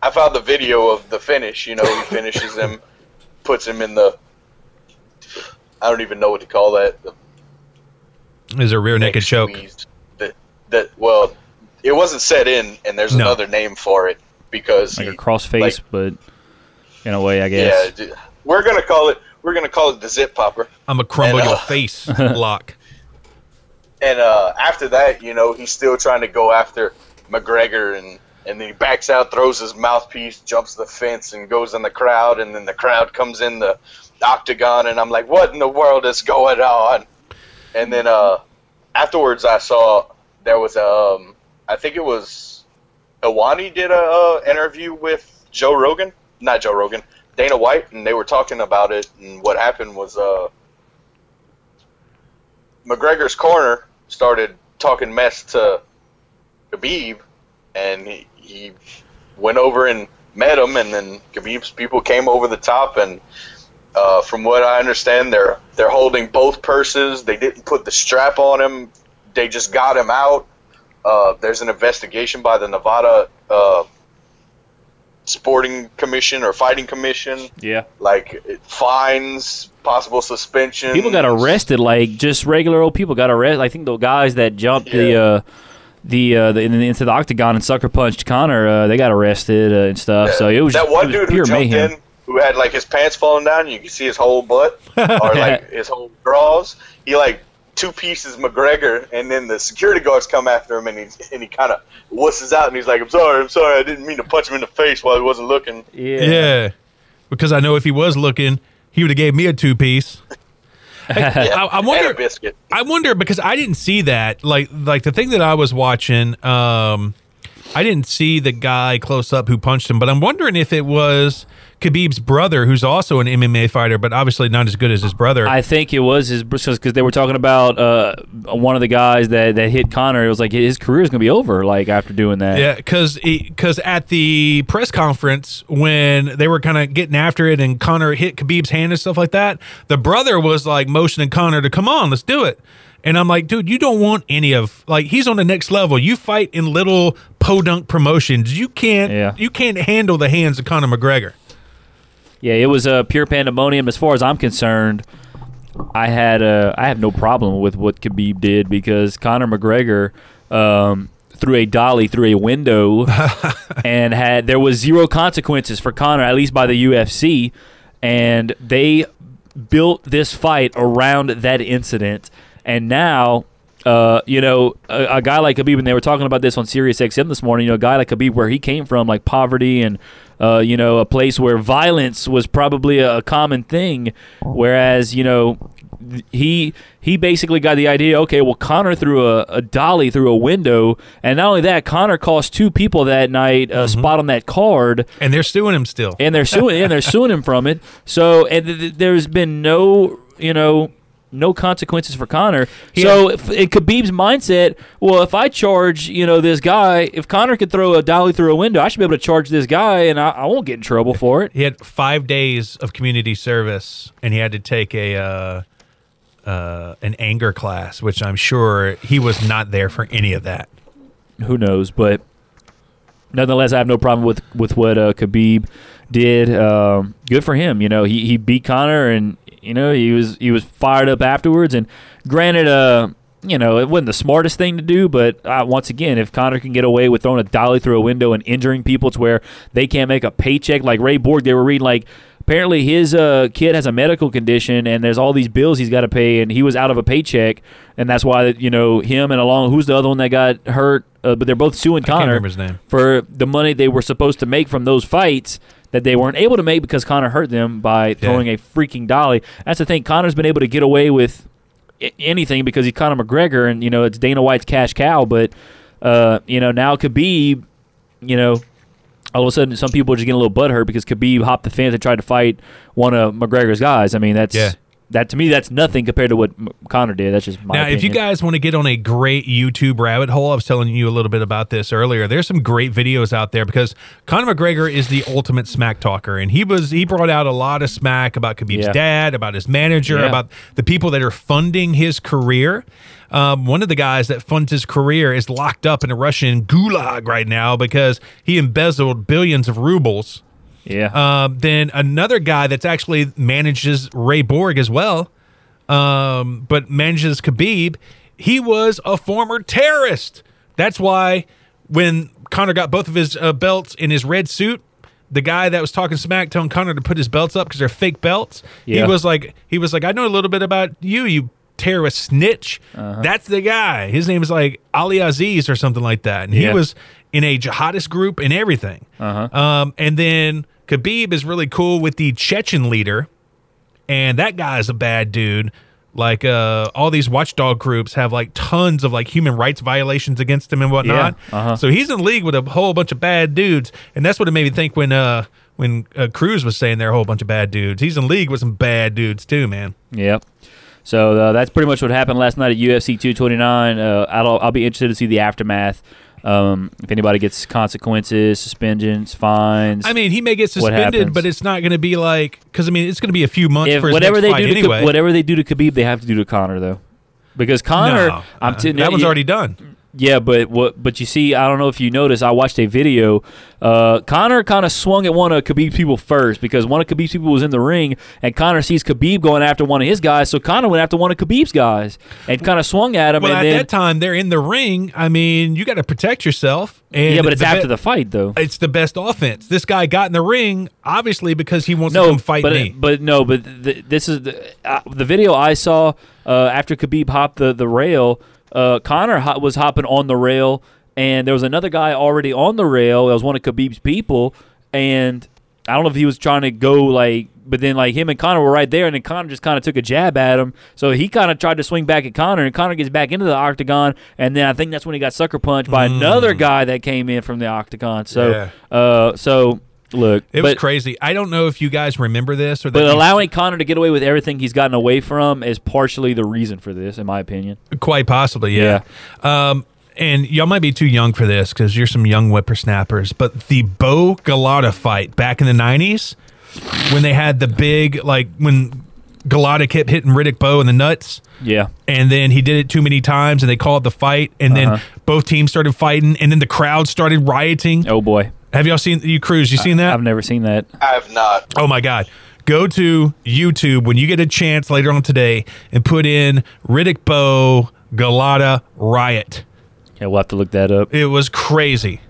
I found the video of the finish. You know, he finishes him, puts him in the. I don't even know what to call that. The Is a rear naked neck choke. That that well, it wasn't set in, and there's No. another name for it because Like he, a cross face, but in a way, I guess. d- we're gonna call it. We're gonna call it the zip popper. I'm a crumble And, uh, your face [LAUGHS] lock. And uh, after that, you know, he's still trying to go after McGregor, and and then he backs out, throws his mouthpiece, jumps the fence, and goes in the crowd, and then the crowd comes in the octagon, and I'm like, what in the world is going on? And then uh, afterwards, I saw there was um, I think it was Helwani did a uh, interview with Joe Rogan, not Joe Rogan, Dana White, and they were talking about it, and what happened was uh. McGregor's corner started talking mess to Khabib, and he, he went over and met him, and then Khabib's people came over the top, and uh, from what I understand, they're they're holding both purses. They didn't put the strap on him. They just got him out. Uh, there's an investigation by the Nevada uh, Sporting Commission or Fighting Commission, Yeah. like fines, possible suspension. People got arrested, like just regular old people got arrested. I think the guys that jumped the uh, the, uh, the into the octagon and sucker punched Conor, uh, they got arrested uh, and stuff. So it was that one was dude who jumped mayhem. in, who had like his pants falling down, you could see his whole butt [LAUGHS] or like his whole drawers. He like two pieces McGregor, and then the security guards come after him, and he and he kind of wusses out, and he's like, "I'm sorry, I'm sorry, I didn't mean to punch him in the face while he wasn't looking." Yeah. yeah, Because I know if he was looking, he would have gave me a two piece. [LAUGHS] Yeah, I- I and wonder- a biscuit. I wonder because I didn't see that. Like like the thing that I was watching, um, I didn't see the guy close up who punched him, but I'm wondering if it was Khabib's brother, who's also an MMA fighter, but obviously not as good as his brother. I think it was his because they were talking about uh, one of the guys that, that hit Conor. It was like his career is gonna be over like after doing that. Yeah, because because at the press conference when they were kind of getting after it and Conor hit Khabib's hand and stuff like that, the brother was like motioning Conor to come on, let's do it. And I'm like, dude, you don't want any of like he's on the next level. You fight in little podunk promotions. You can't Yeah. you can't handle the hands of Conor McGregor. Yeah, it was uh, pure pandemonium. As far as I'm concerned, I had uh, I have no problem with what Khabib did because Conor McGregor um, threw a dolly through a window [LAUGHS] and had there was zero consequences for Conor, at least by the UFC, and they built this fight around that incident, and now. Uh, you know, a, a guy like Khabib, and they were talking about this on Sirius XM this morning. You know, a guy like Khabib, where he came from, like poverty and, uh, you know, a place where violence was probably a, a common thing. Whereas, you know, he he basically got the idea. Okay, well, Conor threw a, a dolly through a window, and not only that, Conor cost two people that night a spot on that card And they're suing him still. and they're suing and they're [LAUGHS] suing him from it. So and th- th- there's been no you know no consequences for Conor. So if, in Khabib's mindset, well, if I charge you know this guy, if Conor could throw a dolly through a window, I should be able to charge this guy, and I, I won't get in trouble for it. He had five days of community service, and he had to take a uh, uh, an anger class, which I'm sure he was not there for any of that. Who knows? But nonetheless, I have no problem with with what uh, Khabib did. Um, good for him. You know, he he beat Conor, and you know he was he was fired up afterwards. And granted, uh, you know, it wasn't the smartest thing to do, but uh, once again, if Conor can get away with throwing a dolly through a window and injuring people to where they can't make a paycheck, like Ray Borg, they were reading like. Apparently, his uh, kid has a medical condition, and there's all these bills he's got to pay, and he was out of a paycheck, and that's why you know him and along who's the other one that got hurt, uh, but they're both suing Conor remember his name. for the money they were supposed to make from those fights that they weren't able to make because Conor hurt them by throwing a freaking dolly. That's the thing. Conor's been able to get away with anything because he's Conor McGregor, and you know it's Dana White's cash cow. But uh, you know now Khabib, you know. All of a sudden, some people are just getting a little butthurt because Khabib hopped the fence and tried to fight one of McGregor's guys. I mean, that's Yeah. That to me, that's nothing compared to what Conor did. That's just my now, if you guys want to get on a great YouTube rabbit hole, I was telling you a little bit about this earlier. There's some great videos out there because Conor McGregor is the ultimate smack talker, and he was he brought out a lot of smack about Khabib's Yeah. dad, about his manager, Yeah. about the people that are funding his career. Um, one of the guys that funds his career is locked up in a Russian gulag right now because he embezzled billions of rubles. Yeah, Um, then another guy that's actually manages Ray Borg as well, um, but manages Khabib. He was a former terrorist. That's why when Conor got both of his uh, belts in his red suit, the guy that was talking smack, telling Conor to put his belts up because they're fake belts. Yeah. He was like, he was like, I know a little bit about you, you terrorist snitch. Uh-huh. That's the guy. His name is like Ali Aziz or something like that, and he was in a jihadist group and everything. Uh-huh. Um, and then Khabib is really cool with the Chechen leader, and that guy is a bad dude. Like uh, all these watchdog groups have like tons of like human rights violations against him and whatnot. Yeah, uh-huh. So he's in league with a whole bunch of bad dudes, and that's what it made me think when uh when uh, Cruz was saying they're a whole bunch of bad dudes. He's in league with some bad dudes too, man. Yep. So uh, that's pretty much what happened last night at UFC 229. Uh, I'll, I'll be interested to see the aftermath. Um, if anybody gets consequences, suspensions, fines. I mean, he may get suspended, but it's not going to be like because I mean it's going to be a few months if for his whatever they do to Khabib- anyway. whatever they do to Khabib, they have to do to Conor though, because Conor, No, I'm uh, t- that one's already done. Yeah, but what? But you see, I don't know if you noticed. I watched a video. Uh, Conor kind of swung at one of Khabib's people first because one of Khabib's people was in the ring, and Conor sees Khabib going after one of his guys, so Conor went after one of Khabib's guys and kind of swung at him. Well, and at then, that time they're in the ring. I mean, you got to protect yourself. And yeah, but it's after be- the fight though. It's the best offense. This guy got in the ring obviously because he wants to no, come fight but me. but no, but th- this is the, uh, the video I saw uh, after Khabib hopped the the rail. Uh, Conor ho- was hopping on the rail, and there was another guy already on the rail. That was one of Khabib's people, and I don't know if he was trying to go like, but then like him and Conor were right there, and then Conor just kind of took a jab at him. So he kind of tried to swing back at Conor, and Conor gets back into the octagon, and then I think that's when he got sucker punched by another guy that came in from the octagon. So, Mm. Yeah. uh, so look, it was but- crazy. I don't know if you guys remember this or that but allowing Conor to get away with everything he's gotten away from is partially the reason for this, in my opinion. Quite possibly, yeah. Um, and y'all might be too young for this because you're some young whippersnappers. But the Bowe Golota fight back in the '90s, when they had the big like when Galata kept hitting Riddick Bowe in the nuts, Yeah. and then he did it too many times, and they called the fight, and Uh-huh. then both teams started fighting, and then the crowd started rioting. Oh boy, Have y'all seen you Cruz? You seen that? I've never seen that. I have not. Oh my God. Go to YouTube when you get a chance later on today and put in Riddick Bowe Golota Riot. Yeah, we'll have to look that up. It was crazy.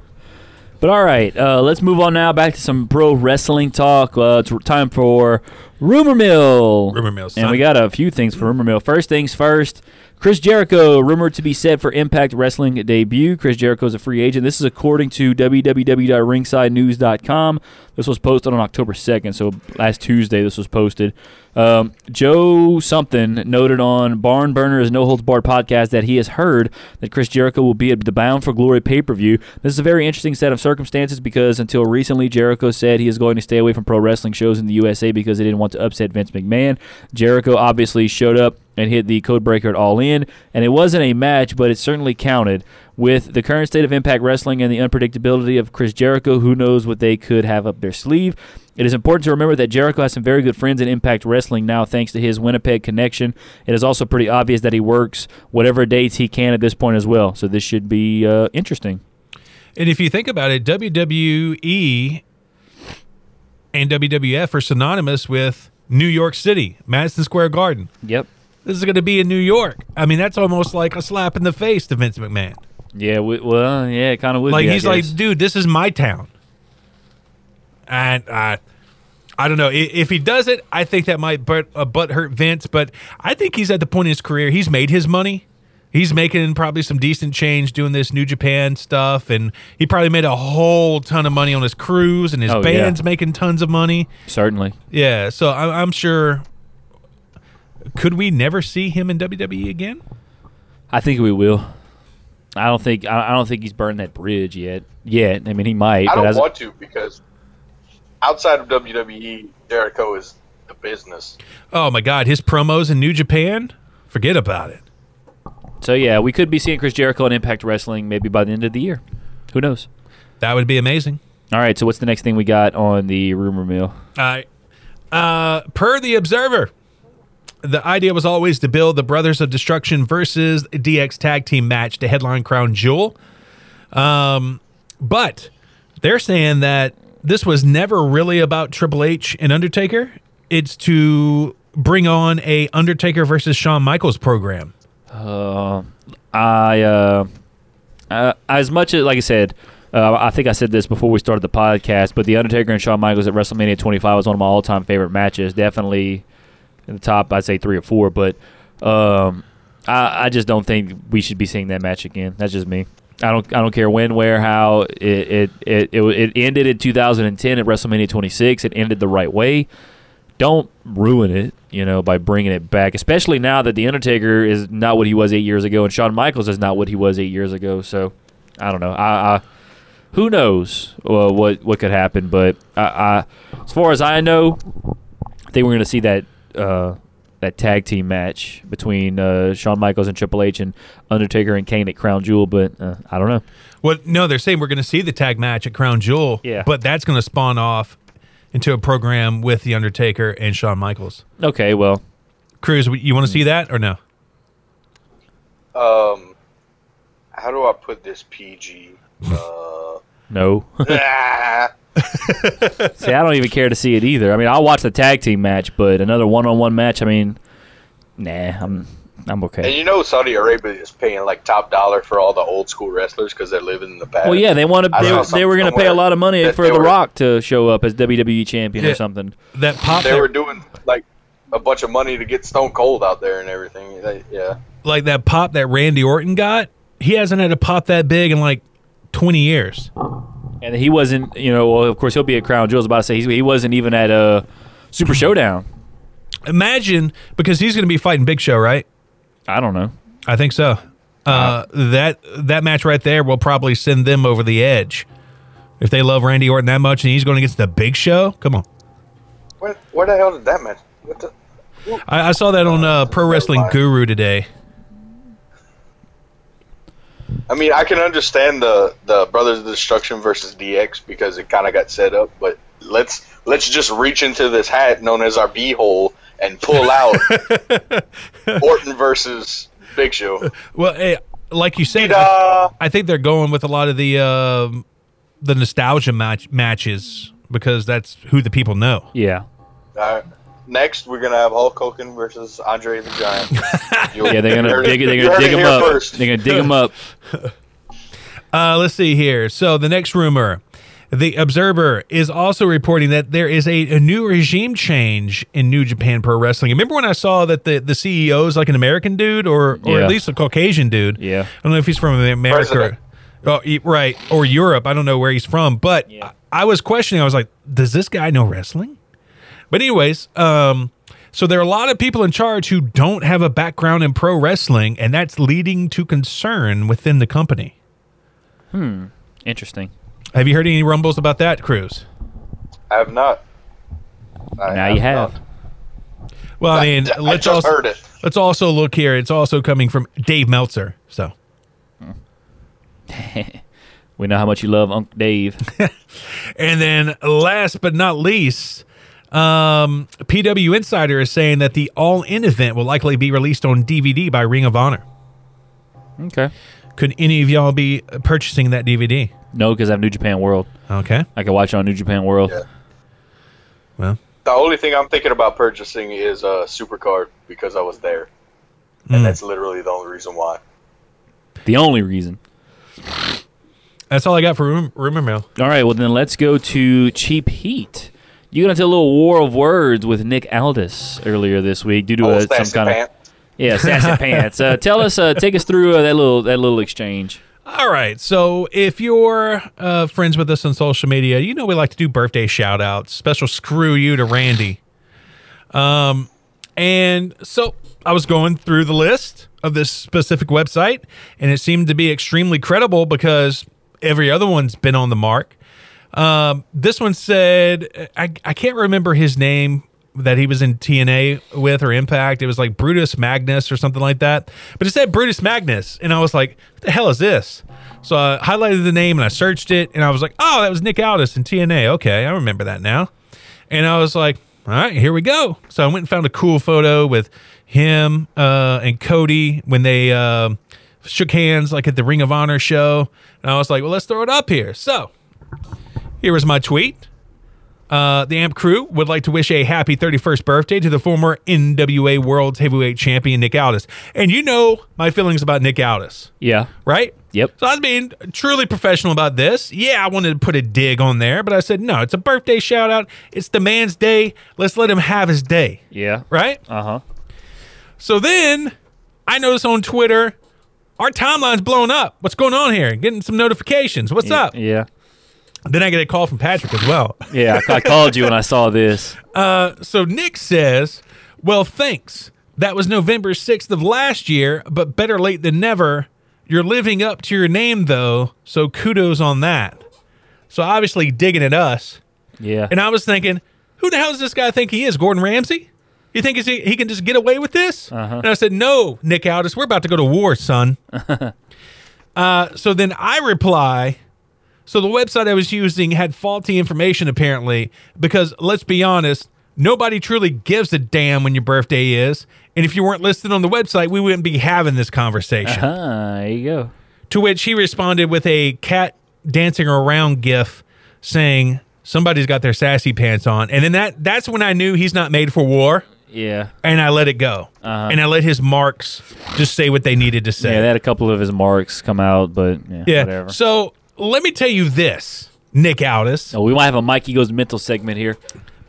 But all right, uh, let's move on now back to some pro wrestling talk. Uh, it's time for Rumor Mill. Rumor Mill, son. And we got a few things for Rumor Mill. First things first. Chris Jericho rumored to be set for Impact Wrestling debut. Chris Jericho is a free agent. This is according to www.ringsidenews.com. This was posted on October 2nd, so last Tuesday this was posted. Um, Joe something noted on Barn Burner's No Holds Barred podcast that he has heard that Chris Jericho will be at the Bound for Glory pay per view. This is a very interesting set of circumstances because until recently, Jericho said he is going to stay away from pro wrestling shows in the USA because he didn't want to upset Vince McMahon. Jericho obviously showed up and hit the code breaker at All In, and it wasn't a match, but it certainly counted. With the current state of Impact Wrestling and the unpredictability of Chris Jericho, who knows what they could have up their sleeve? It is important to remember that Jericho has some very good friends in Impact Wrestling now, thanks to his Winnipeg connection. It is also pretty obvious that he works whatever dates he can at this point as well. So this should be uh, interesting. And if you think about it, WWE and WWF are synonymous with New York City, Madison Square Garden. Yep. This is going to be in New York. I mean, that's almost like a slap in the face to Vince McMahon. Yeah. We, well, yeah, it kind of would. Like be, I he's like, dude, this is my town. And uh, I don't know if he does it. I think that might butt, uh, butt hurt Vince, but I think he's at the point in his career. He's made his money. He's making probably some decent change doing this New Japan stuff, and he probably made a whole ton of money on his cruise, and his Oh, yeah. band's making tons of money. certainly. Yeah, so I, I'm sure. Could we never see him in WWE again? I think we will. I don't think I I don't think he's burned that bridge yet. Yet, I mean, he might. I but don't want to because outside of WWE, Jericho is the business. Oh my God, his promos in New Japan, forget about it. So yeah, we could be seeing Chris Jericho in Impact Wrestling maybe by the end of the year. Who knows? That would be amazing. All right, so what's the next thing we got on the rumor mill? All right. Uh, per the Observer, the idea was always to build the Brothers of Destruction versus DX tag team match to headline Crown Jewel. Um, but they're saying that this was never really about Triple H and Undertaker. It's to bring on a Undertaker versus Shawn Michaels program. Uh, I uh, uh, as much as like I said, Uh, I think I said this before we started the podcast, but the Undertaker and Shawn Michaels at WrestleMania 25 was one of my all-time favorite matches. Definitely in the top, I'd say three or four. But um, I, I just don't think we should be seeing that match again. That's just me. I don't. I don't care when, where, how. It it it it, it ended in 2010 at WrestleMania 26. It ended the right way. Don't ruin it, you know, by bringing it back. Especially now that the Undertaker is not what he was eight years ago, and Shawn Michaels is not what he was eight years ago. So, I don't know. I, I who knows uh, what what could happen, but I, I, as far as I know, I think we're going to see that uh, that tag team match between uh, Shawn Michaels and Triple H and Undertaker and Kane at Crown Jewel. But uh, I don't know. Well, no, they're saying we're going to see the tag match at Crown Jewel. Yeah. But that's going to spawn off into a program with the Undertaker and Shawn Michaels. Okay, well, Cruz, you want to see that or no? Um, how do I put this PG? Uh, [LAUGHS] no. [LAUGHS] ah, [LAUGHS] see, I don't even care to see it either. I mean, I'll watch the tag team match, but another one-on-one match. I mean, nah, I'm I'm and okay. you know Saudi Arabia is paying like top dollar for all the old school wrestlers because they're living in the past. Well, yeah, they wanted I they, were- they were going to pay a lot of money for The were- Rock to show up as WWE champion Yeah. or something. That pop, they that- were doing like a bunch of money to get Stone Cold out there and everything. They- yeah, like that pop that Randy Orton got. He hasn't had a pop that big in like 20 years. And he wasn't, you know, well, of course he'll be at Crown Jewel. Was about to say he's, he wasn't even at a Super Showdown. Imagine because he's going to be fighting Big Show, right? I don't know. I think so. Uh, that that match right there will probably send them over the edge. If they love Randy Orton that much and he's going against the Big Show, come on. where, where the hell did that match? What the? I, I saw that on uh, Pro Wrestling. Guru today. I mean, I can understand the the Brothers of Destruction versus DX because it kind of got set up, but let's let's just reach into this hat known as our B hole and pull out [LAUGHS] Orton versus Big Show. Well, hey, like you said, I, I think they're going with a lot of the um, the nostalgia match matches because that's who the people know. Yeah. All right. Next, we're gonna have Hulk Hogan versus Andre the Giant. [LAUGHS] You'll- Yeah, they're gonna dig it- They're gonna dig him up. first. They're gonna dig him up. [LAUGHS] Uh, let's see here. So the next rumor, the Observer is also reporting that there is a, a new regime change in New Japan Pro Wrestling. Remember when I saw that the, the CEO is like an American dude or or Yeah. at least a Caucasian dude? Yeah. I don't know if he's from America. President. Oh, right, or Europe. I don't know where he's from, but Yeah. I, I was questioning. I was like, "Does this guy know wrestling?" But anyways, um, so there are a lot of people in charge who don't have a background in pro wrestling, and that's leading to concern within the company. Hmm. Interesting. Have you heard any rumbles about that, Cruz? I have not. I Now you have. not. Well, I mean, [LAUGHS] I let's just also heard it. let's also look here. It's also coming from Dave Meltzer. So, [LAUGHS] we know how much you love Uncle Dave. [LAUGHS] and then last but not least, um, PW Insider is saying that the All In event will likely be released on DVD by Ring of Honor. okay. Could any of y'all be purchasing that DVD? No, because I have New Japan World. Okay. I can watch it on New Japan World. Yeah. Well, The only thing I'm thinking about purchasing is a supercard because I was there, Mm. and that's literally the only reason why. The only reason. that's all I got for room, rumor mill. All right, well then let's go to Cheap Heat. You got into a little war of words with Nick Aldis earlier this week due to Oh, uh, some Sassy kind of yeah, [LAUGHS] sassy pants. Uh, tell us, uh, take us through uh, that little that little exchange. All right. So if you're uh, friends with us on social media, you know we like to do birthday shout outs. Special screw you to Randy. Um, and so I was going through the list of this specific website, and it seemed to be extremely credible because every other one's been on the mark. Um, this one said, I, I can't remember his name that he was in TNA with or Impact. It was like Brutus Magnus or something like that. But it said Brutus Magnus. And I was like, what the hell is this? So I highlighted the name and I searched it and I was like, oh, that was Nick Aldis in TNA. Okay, I remember that now. And I was like, all right, here we go. So I went and found a cool photo with him uh, and Cody when they uh, shook hands like at the Ring of Honor show. And I was like, well, let's throw it up here. So here was my tweet. Uh, the AMP crew would like to wish a happy 31st birthday to the former NWA World Heavyweight Champion Nick Aldis. And you know my feelings about Nick Aldis, Yeah. right? Yep. So I was being truly professional about this. Yeah, I wanted to put a dig on there, but I said, no, it's a birthday shout out. It's the man's day. Let's let him have his day, Yeah. right? Uh huh. So then I notice on Twitter, our timeline's blown up. What's going on here? Getting some notifications. What's up? Yeah. Then I get a call from Patrick as well. Yeah. I, I [LAUGHS] called you when I saw this. So Nick says, Well, thanks. That was November 6th of last year, but better late than never. You're living up to your name, though, so kudos on that. So obviously digging at us. Yeah. And I was thinking, who the hell does this guy think he is? Gordon Ramsay? You think he, he can just get away with this? And I said, no, Nick Aldis, we're about to go to war, son. [LAUGHS] uh, so then I reply, so the website I was using had faulty information apparently, because let's be honest, nobody truly gives a damn when your birthday is. And if you weren't listed on the website, we wouldn't be having this conversation. Ah, there you go. To which he responded with a cat dancing around gif saying, Somebody's got their sassy pants on. And then that that's when I knew he's not made for war. Yeah. And I let it go. Uh-huh. And I let his marks just say what they needed to say. Yeah, they had a couple of his marks come out, but yeah, Yeah. whatever. So let me tell you this, Nick Aldis. Oh, we might have a Mikey Goes Mental segment here.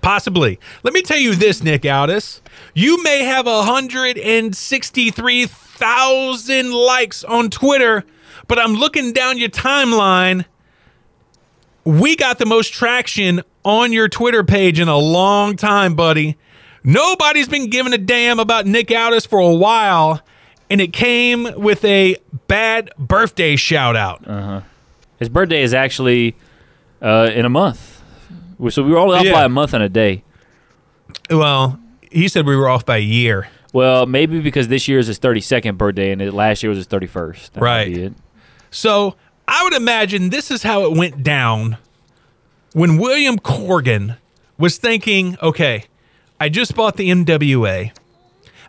Possibly. Let me tell you this, Nick Aldis. You may have 163,000 likes on Twitter, but I'm looking down your timeline. We got the most traction on your Twitter page in a long time, buddy. Nobody's been giving a damn about Nick Aldis for a while, and it came with a bad birthday shout out. Uh-huh. His birthday is actually uh, in a month. So we were all off Yeah. by a month and a day. Well, he said we were off by a year. Well, maybe because this year is his 32nd birthday and it, last year was his 31st. That might Right. be it. So I would imagine this is how it went down when William Corgan was thinking, okay, I just bought the NWA.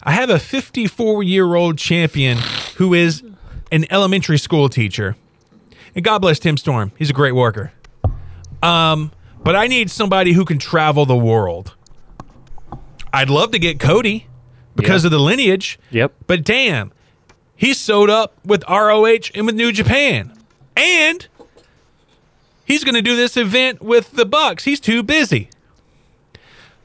I have a 54 year old champion who is an elementary school teacher. And God bless Tim Storm. He's a great worker. Um, but I need somebody who can travel the world. I'd love to get Cody because Yeah. of the lineage. Yep. But damn, he's sewed up with ROH and with New Japan. And he's going to do this event with the Bucks. He's too busy.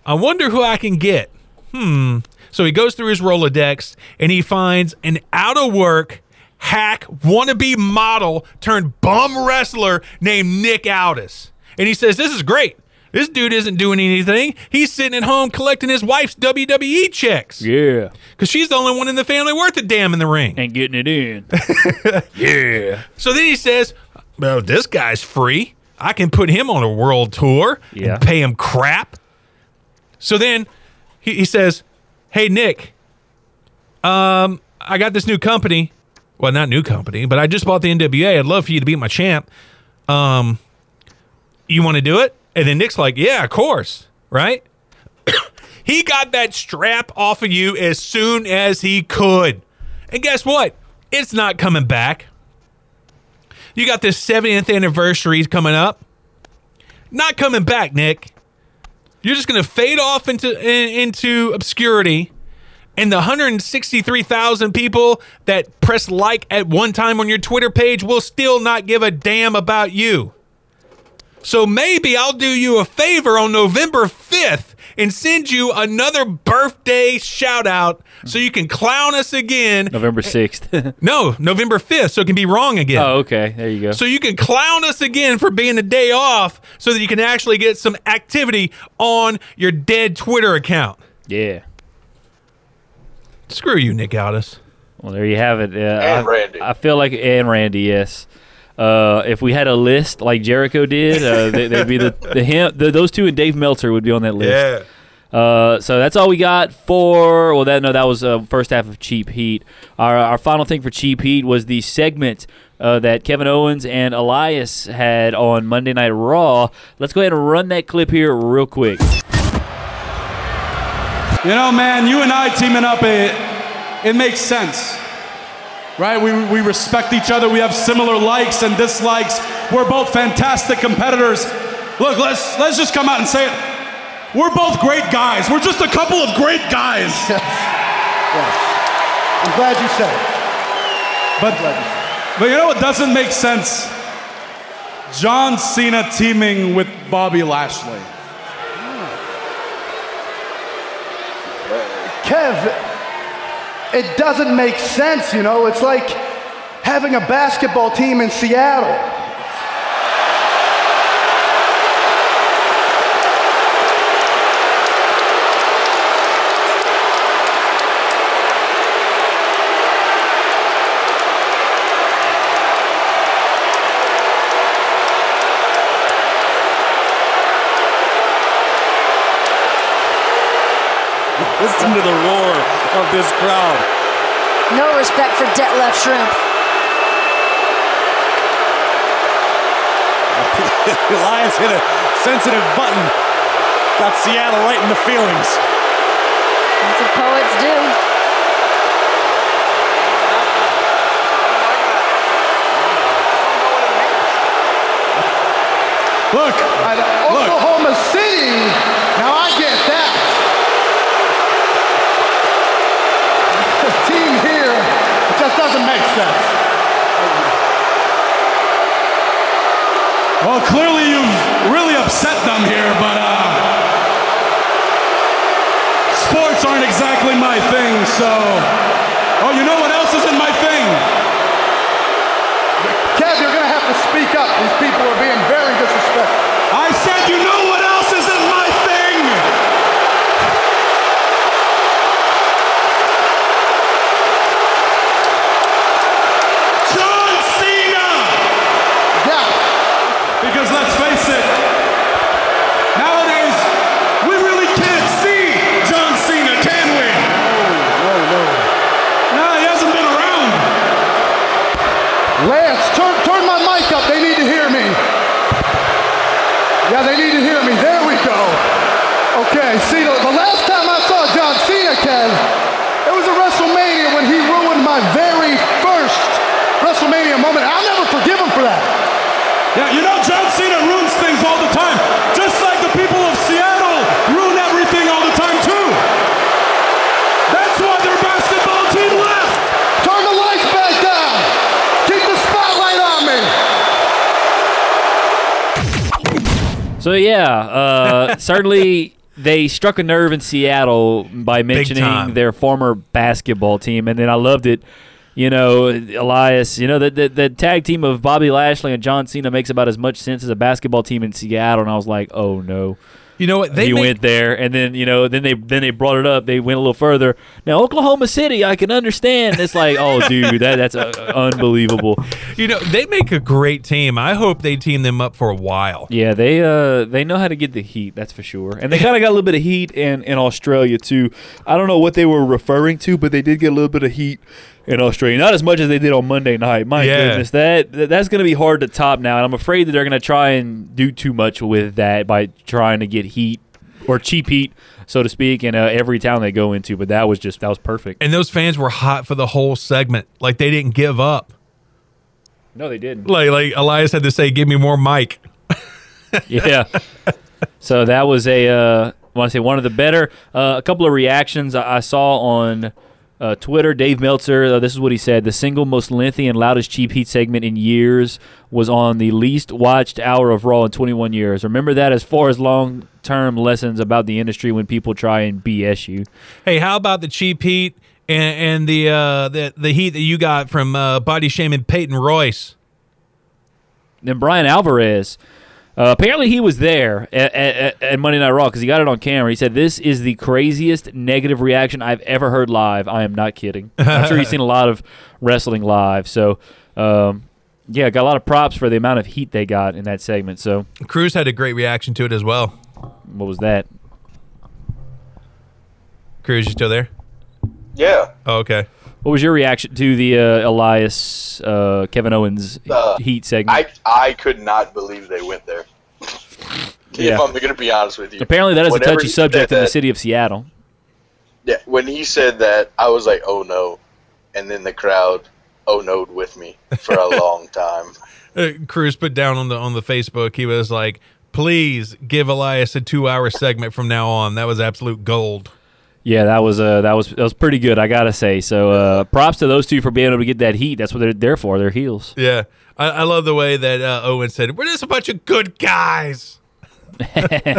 I wonder who I can get. Hmm. So he goes through his Rolodex and he finds an out of work hack wannabe model turned bum wrestler named Nick Aldis. And he says, This is great. This dude isn't doing anything. He's sitting at home collecting his wife's WWE checks Yeah. because she's the only one in the family worth a damn in the ring. And getting it in. [LAUGHS] yeah. So then he says, Well, this guy's free. I can put him on a world tour Yeah. and pay him crap. So then he, he says, Hey, Nick, um, I got this new company. Well, not new company, but I just bought the NWA. I'd love for you to be my champ. Um, you want to do it? And then Nick's like, Yeah, of course. Right? [COUGHS] he got that strap off of you as soon as he could. And guess what? It's not coming back. You got this 70th anniversary coming up. Not coming back, Nick. You're just going to fade off into in, into obscurity. And the 163,000 people that press like at one time on your Twitter page will still not give a damn about you. So maybe I'll do you a favor on November 5th and send you another birthday shout out so you can clown us again. November 6th. [LAUGHS] No, November 5th, so it can be wrong again. oh, okay. There you go. So you can clown us again for being a day off so that you can actually get some activity on your dead Twitter account. yeah. Screw you, Nick Aldis. Well, there you have it. Uh, And I, Randy. I feel like and Randy, yes. Uh, if we had a list like Jericho did, uh, they, they'd be the the, him, the those two and Dave Meltzer would be on that list. Uh, so that's all we got for. Well, that no, that was uh, first half of Cheap Heat. Our our final thing for Cheap Heat was the segment uh, that Kevin Owens and Elias had on Monday Night Raw. Let's go ahead and run that clip here real quick. You know, man, you and I teaming up, it, it makes sense. Right? We, we respect each other. We have similar likes and dislikes. We're both fantastic competitors. Look, let's let's just come out and say it. We're both great guys. We're just a couple of great guys. [LAUGHS] Yes. Yes. I'm glad you said it. But but you know what doesn't make sense? John Cena teaming with Bobby Lashley. Kev, it doesn't make sense, you know? It's like having a basketball team in Seattle. [LAUGHS] Listen to the roar of this crowd. No respect for Detlef Schrempf. [LAUGHS] Elias hit a sensitive button. Got Seattle right in the feelings. That's what poets do. Look, At look. Oklahoma City, now I get that. The team here, it just doesn't make sense. Well, clearly you've really upset them here, but uh, sports aren't exactly my thing. So, oh, you know what else isn't my thing? Kev, you're gonna have to speak up. These people are being very disrespectful. I said, you know what else isn't my thing? John Cena! Yeah, Because let's face it, nowadays we really can't see John Cena, can we? no, no. No, he hasn't been around. Lance, turn, turn my mic up. They need to hear me. Yeah, they need to hear me. There we go. Okay, see, the, the last time I saw John Cena, Kev, it was at WrestleMania when he ruined my very first WrestleMania moment. I'll never forgive him for that. Yeah, you know John Cena ruins things all the time, just like the people of Seattle ruin everything all the time too. That's why their basketball team left. Turn the lights back down. Keep the spotlight on me. So yeah, uh, [LAUGHS] certainly they struck a nerve in Seattle by mentioning their former basketball team, and then I loved it. You know, Elias. You know the, the the tag team of Bobby Lashley and John Cena makes about as much sense as a basketball team in Seattle, and I was like, oh no. You know what? They he make- went there, and then you know, then they then they brought it up. They went a little further. Now Oklahoma City, I can understand. It's like, oh, [LAUGHS] dude, that that's uh, unbelievable. You know, they make a great team. I hope they team them up for a while. Yeah, they uh they know how to get the heat, that's for sure. And they kind of got a little bit of heat in in Australia too. I don't know what they were referring to, but they did get a little bit of heat in Australia. Not as much as they did on Monday night. My Yeah. goodness, that that- that's going to be hard to top now, and I'm afraid that they're going to try and do too much with that by trying to get heat or cheap heat, so to speak, in uh, every town they go into. But that was just that was perfect. And those fans were hot for the whole segment. Like they didn't give up. No, they didn't. Like like Elias had to say, "Give me more mic." [LAUGHS] yeah. So that was a uh, I want to say one of the better. Uh, a couple of reactions I, I saw on uh, Twitter. Dave Meltzer. Uh, this is what he said: the single most lengthy and loudest cheap heat segment in years was on the least watched hour of Raw in 21 years. Remember that as far as long term lessons about the industry when people try and BS you. Hey, how about the cheap heat and, and the uh, the the heat that you got from uh, body shaming Peyton Royce? Then Bryan Alvarez. Uh, apparently, he was there at, at, at Monday Night Raw because he got it on camera. He said, "This is the craziest negative reaction I've ever heard live. I am not kidding. I'm sure you've seen a lot of wrestling live, so um, yeah, got a lot of props for the amount of heat they got in that segment. So, Cruz had a great reaction to it as well. what was that? Cruz, you still there? Yeah. Oh, okay. What was your reaction to the uh, Elias uh, Kevin Owens Uh, heat segment? I I could not believe they went there. [LAUGHS] Yeah. If I'm going to be honest with you. Apparently, that is a Whenever touchy he subject said in the city of Seattle. Yeah, when he said that, I was like, "Oh no!" And then the crowd, "Oh no!" with me for a [LAUGHS] long time. Uh, Cruz put down on the on the Facebook. He was like, please give Elias a two-hour segment from now on. That was absolute gold. Yeah, that was uh, that was that was pretty good. I gotta say. So uh, props to those two for being able to get that heat. That's what they're there for. Their heels. Yeah, I, I love the way that uh, Owen said, "We're just a bunch of good guys." [LAUGHS]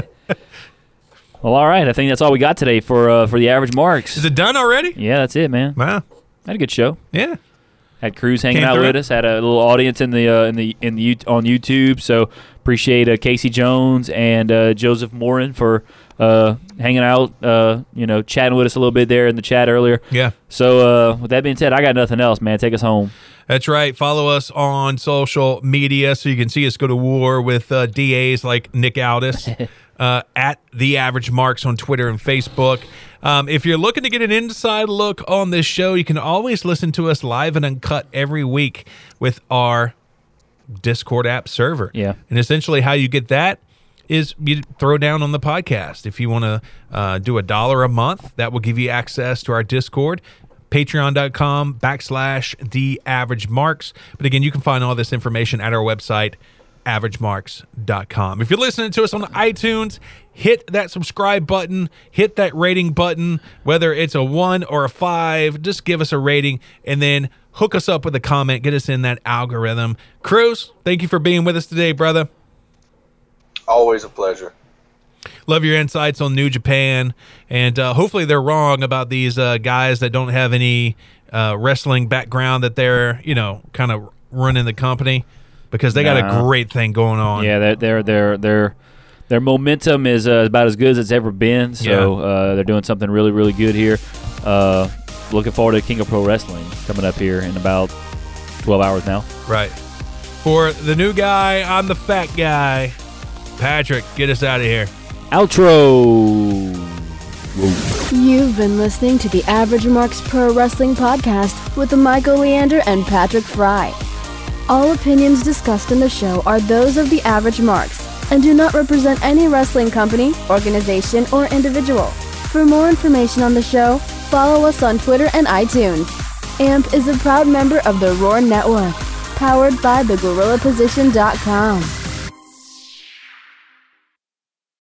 Well, all right. I think that's all we got today for uh, for the average marks. Is it done already? Yeah, that's it, man. Wow. Had a good show. Yeah. Had Cruz hanging Came out with us. Had a little audience in the uh, in the in the on YouTube. So appreciate uh, Casey Jones and uh, Joseph Morin for uh, hanging out. Uh, you know, chatting with us a little bit there in the chat earlier. Yeah. So uh, with that being said, I got nothing else, man. Take us home. That's right. Follow us on social media so you can see us go to war with uh, DAs like Nick Aldis [LAUGHS] uh, at The Average Marks on Twitter and Facebook. Um, if you're looking to get an inside look on this show, you can always listen to us live and uncut every week with our Discord app server. Yeah. And essentially, how you get that is you throw down on the podcast. If you want to uh, do a dollar a month, that will give you access to our Discord. Patreon.com backslash the average marks. But again, you can find all this information at our website, averagemarks.com. If you're listening to us on iTunes, hit that subscribe button, hit that rating button, whether it's a one or a five, just give us a rating and then hook us up with a comment, get us in that algorithm. Cruz, thank you for being with us today, brother. Always a pleasure. Love your insights on New Japan, and uh, hopefully they're wrong about these uh, guys that don't have any uh, wrestling background that they're you know kind of running the company because they got a great thing going on. Yeah, their their their their their momentum is uh, about as good as it's ever been. So uh, they're doing something really really good here. Uh, looking forward to King of Pro Wrestling coming up here in about twelve hours now. Right. For the new guy, I'm the fat guy. Patrick, get us out of here. Outro. You've been listening to the Average Marks Pro Wrestling Podcast with Michael Leander and Patrick Fry. All opinions discussed in the show are those of the Average Marks and do not represent any wrestling company, organization, or individual. For more information on the show, follow us on Twitter and iTunes. AMP is a proud member of the Roar Network, powered by thegorillaposition.com.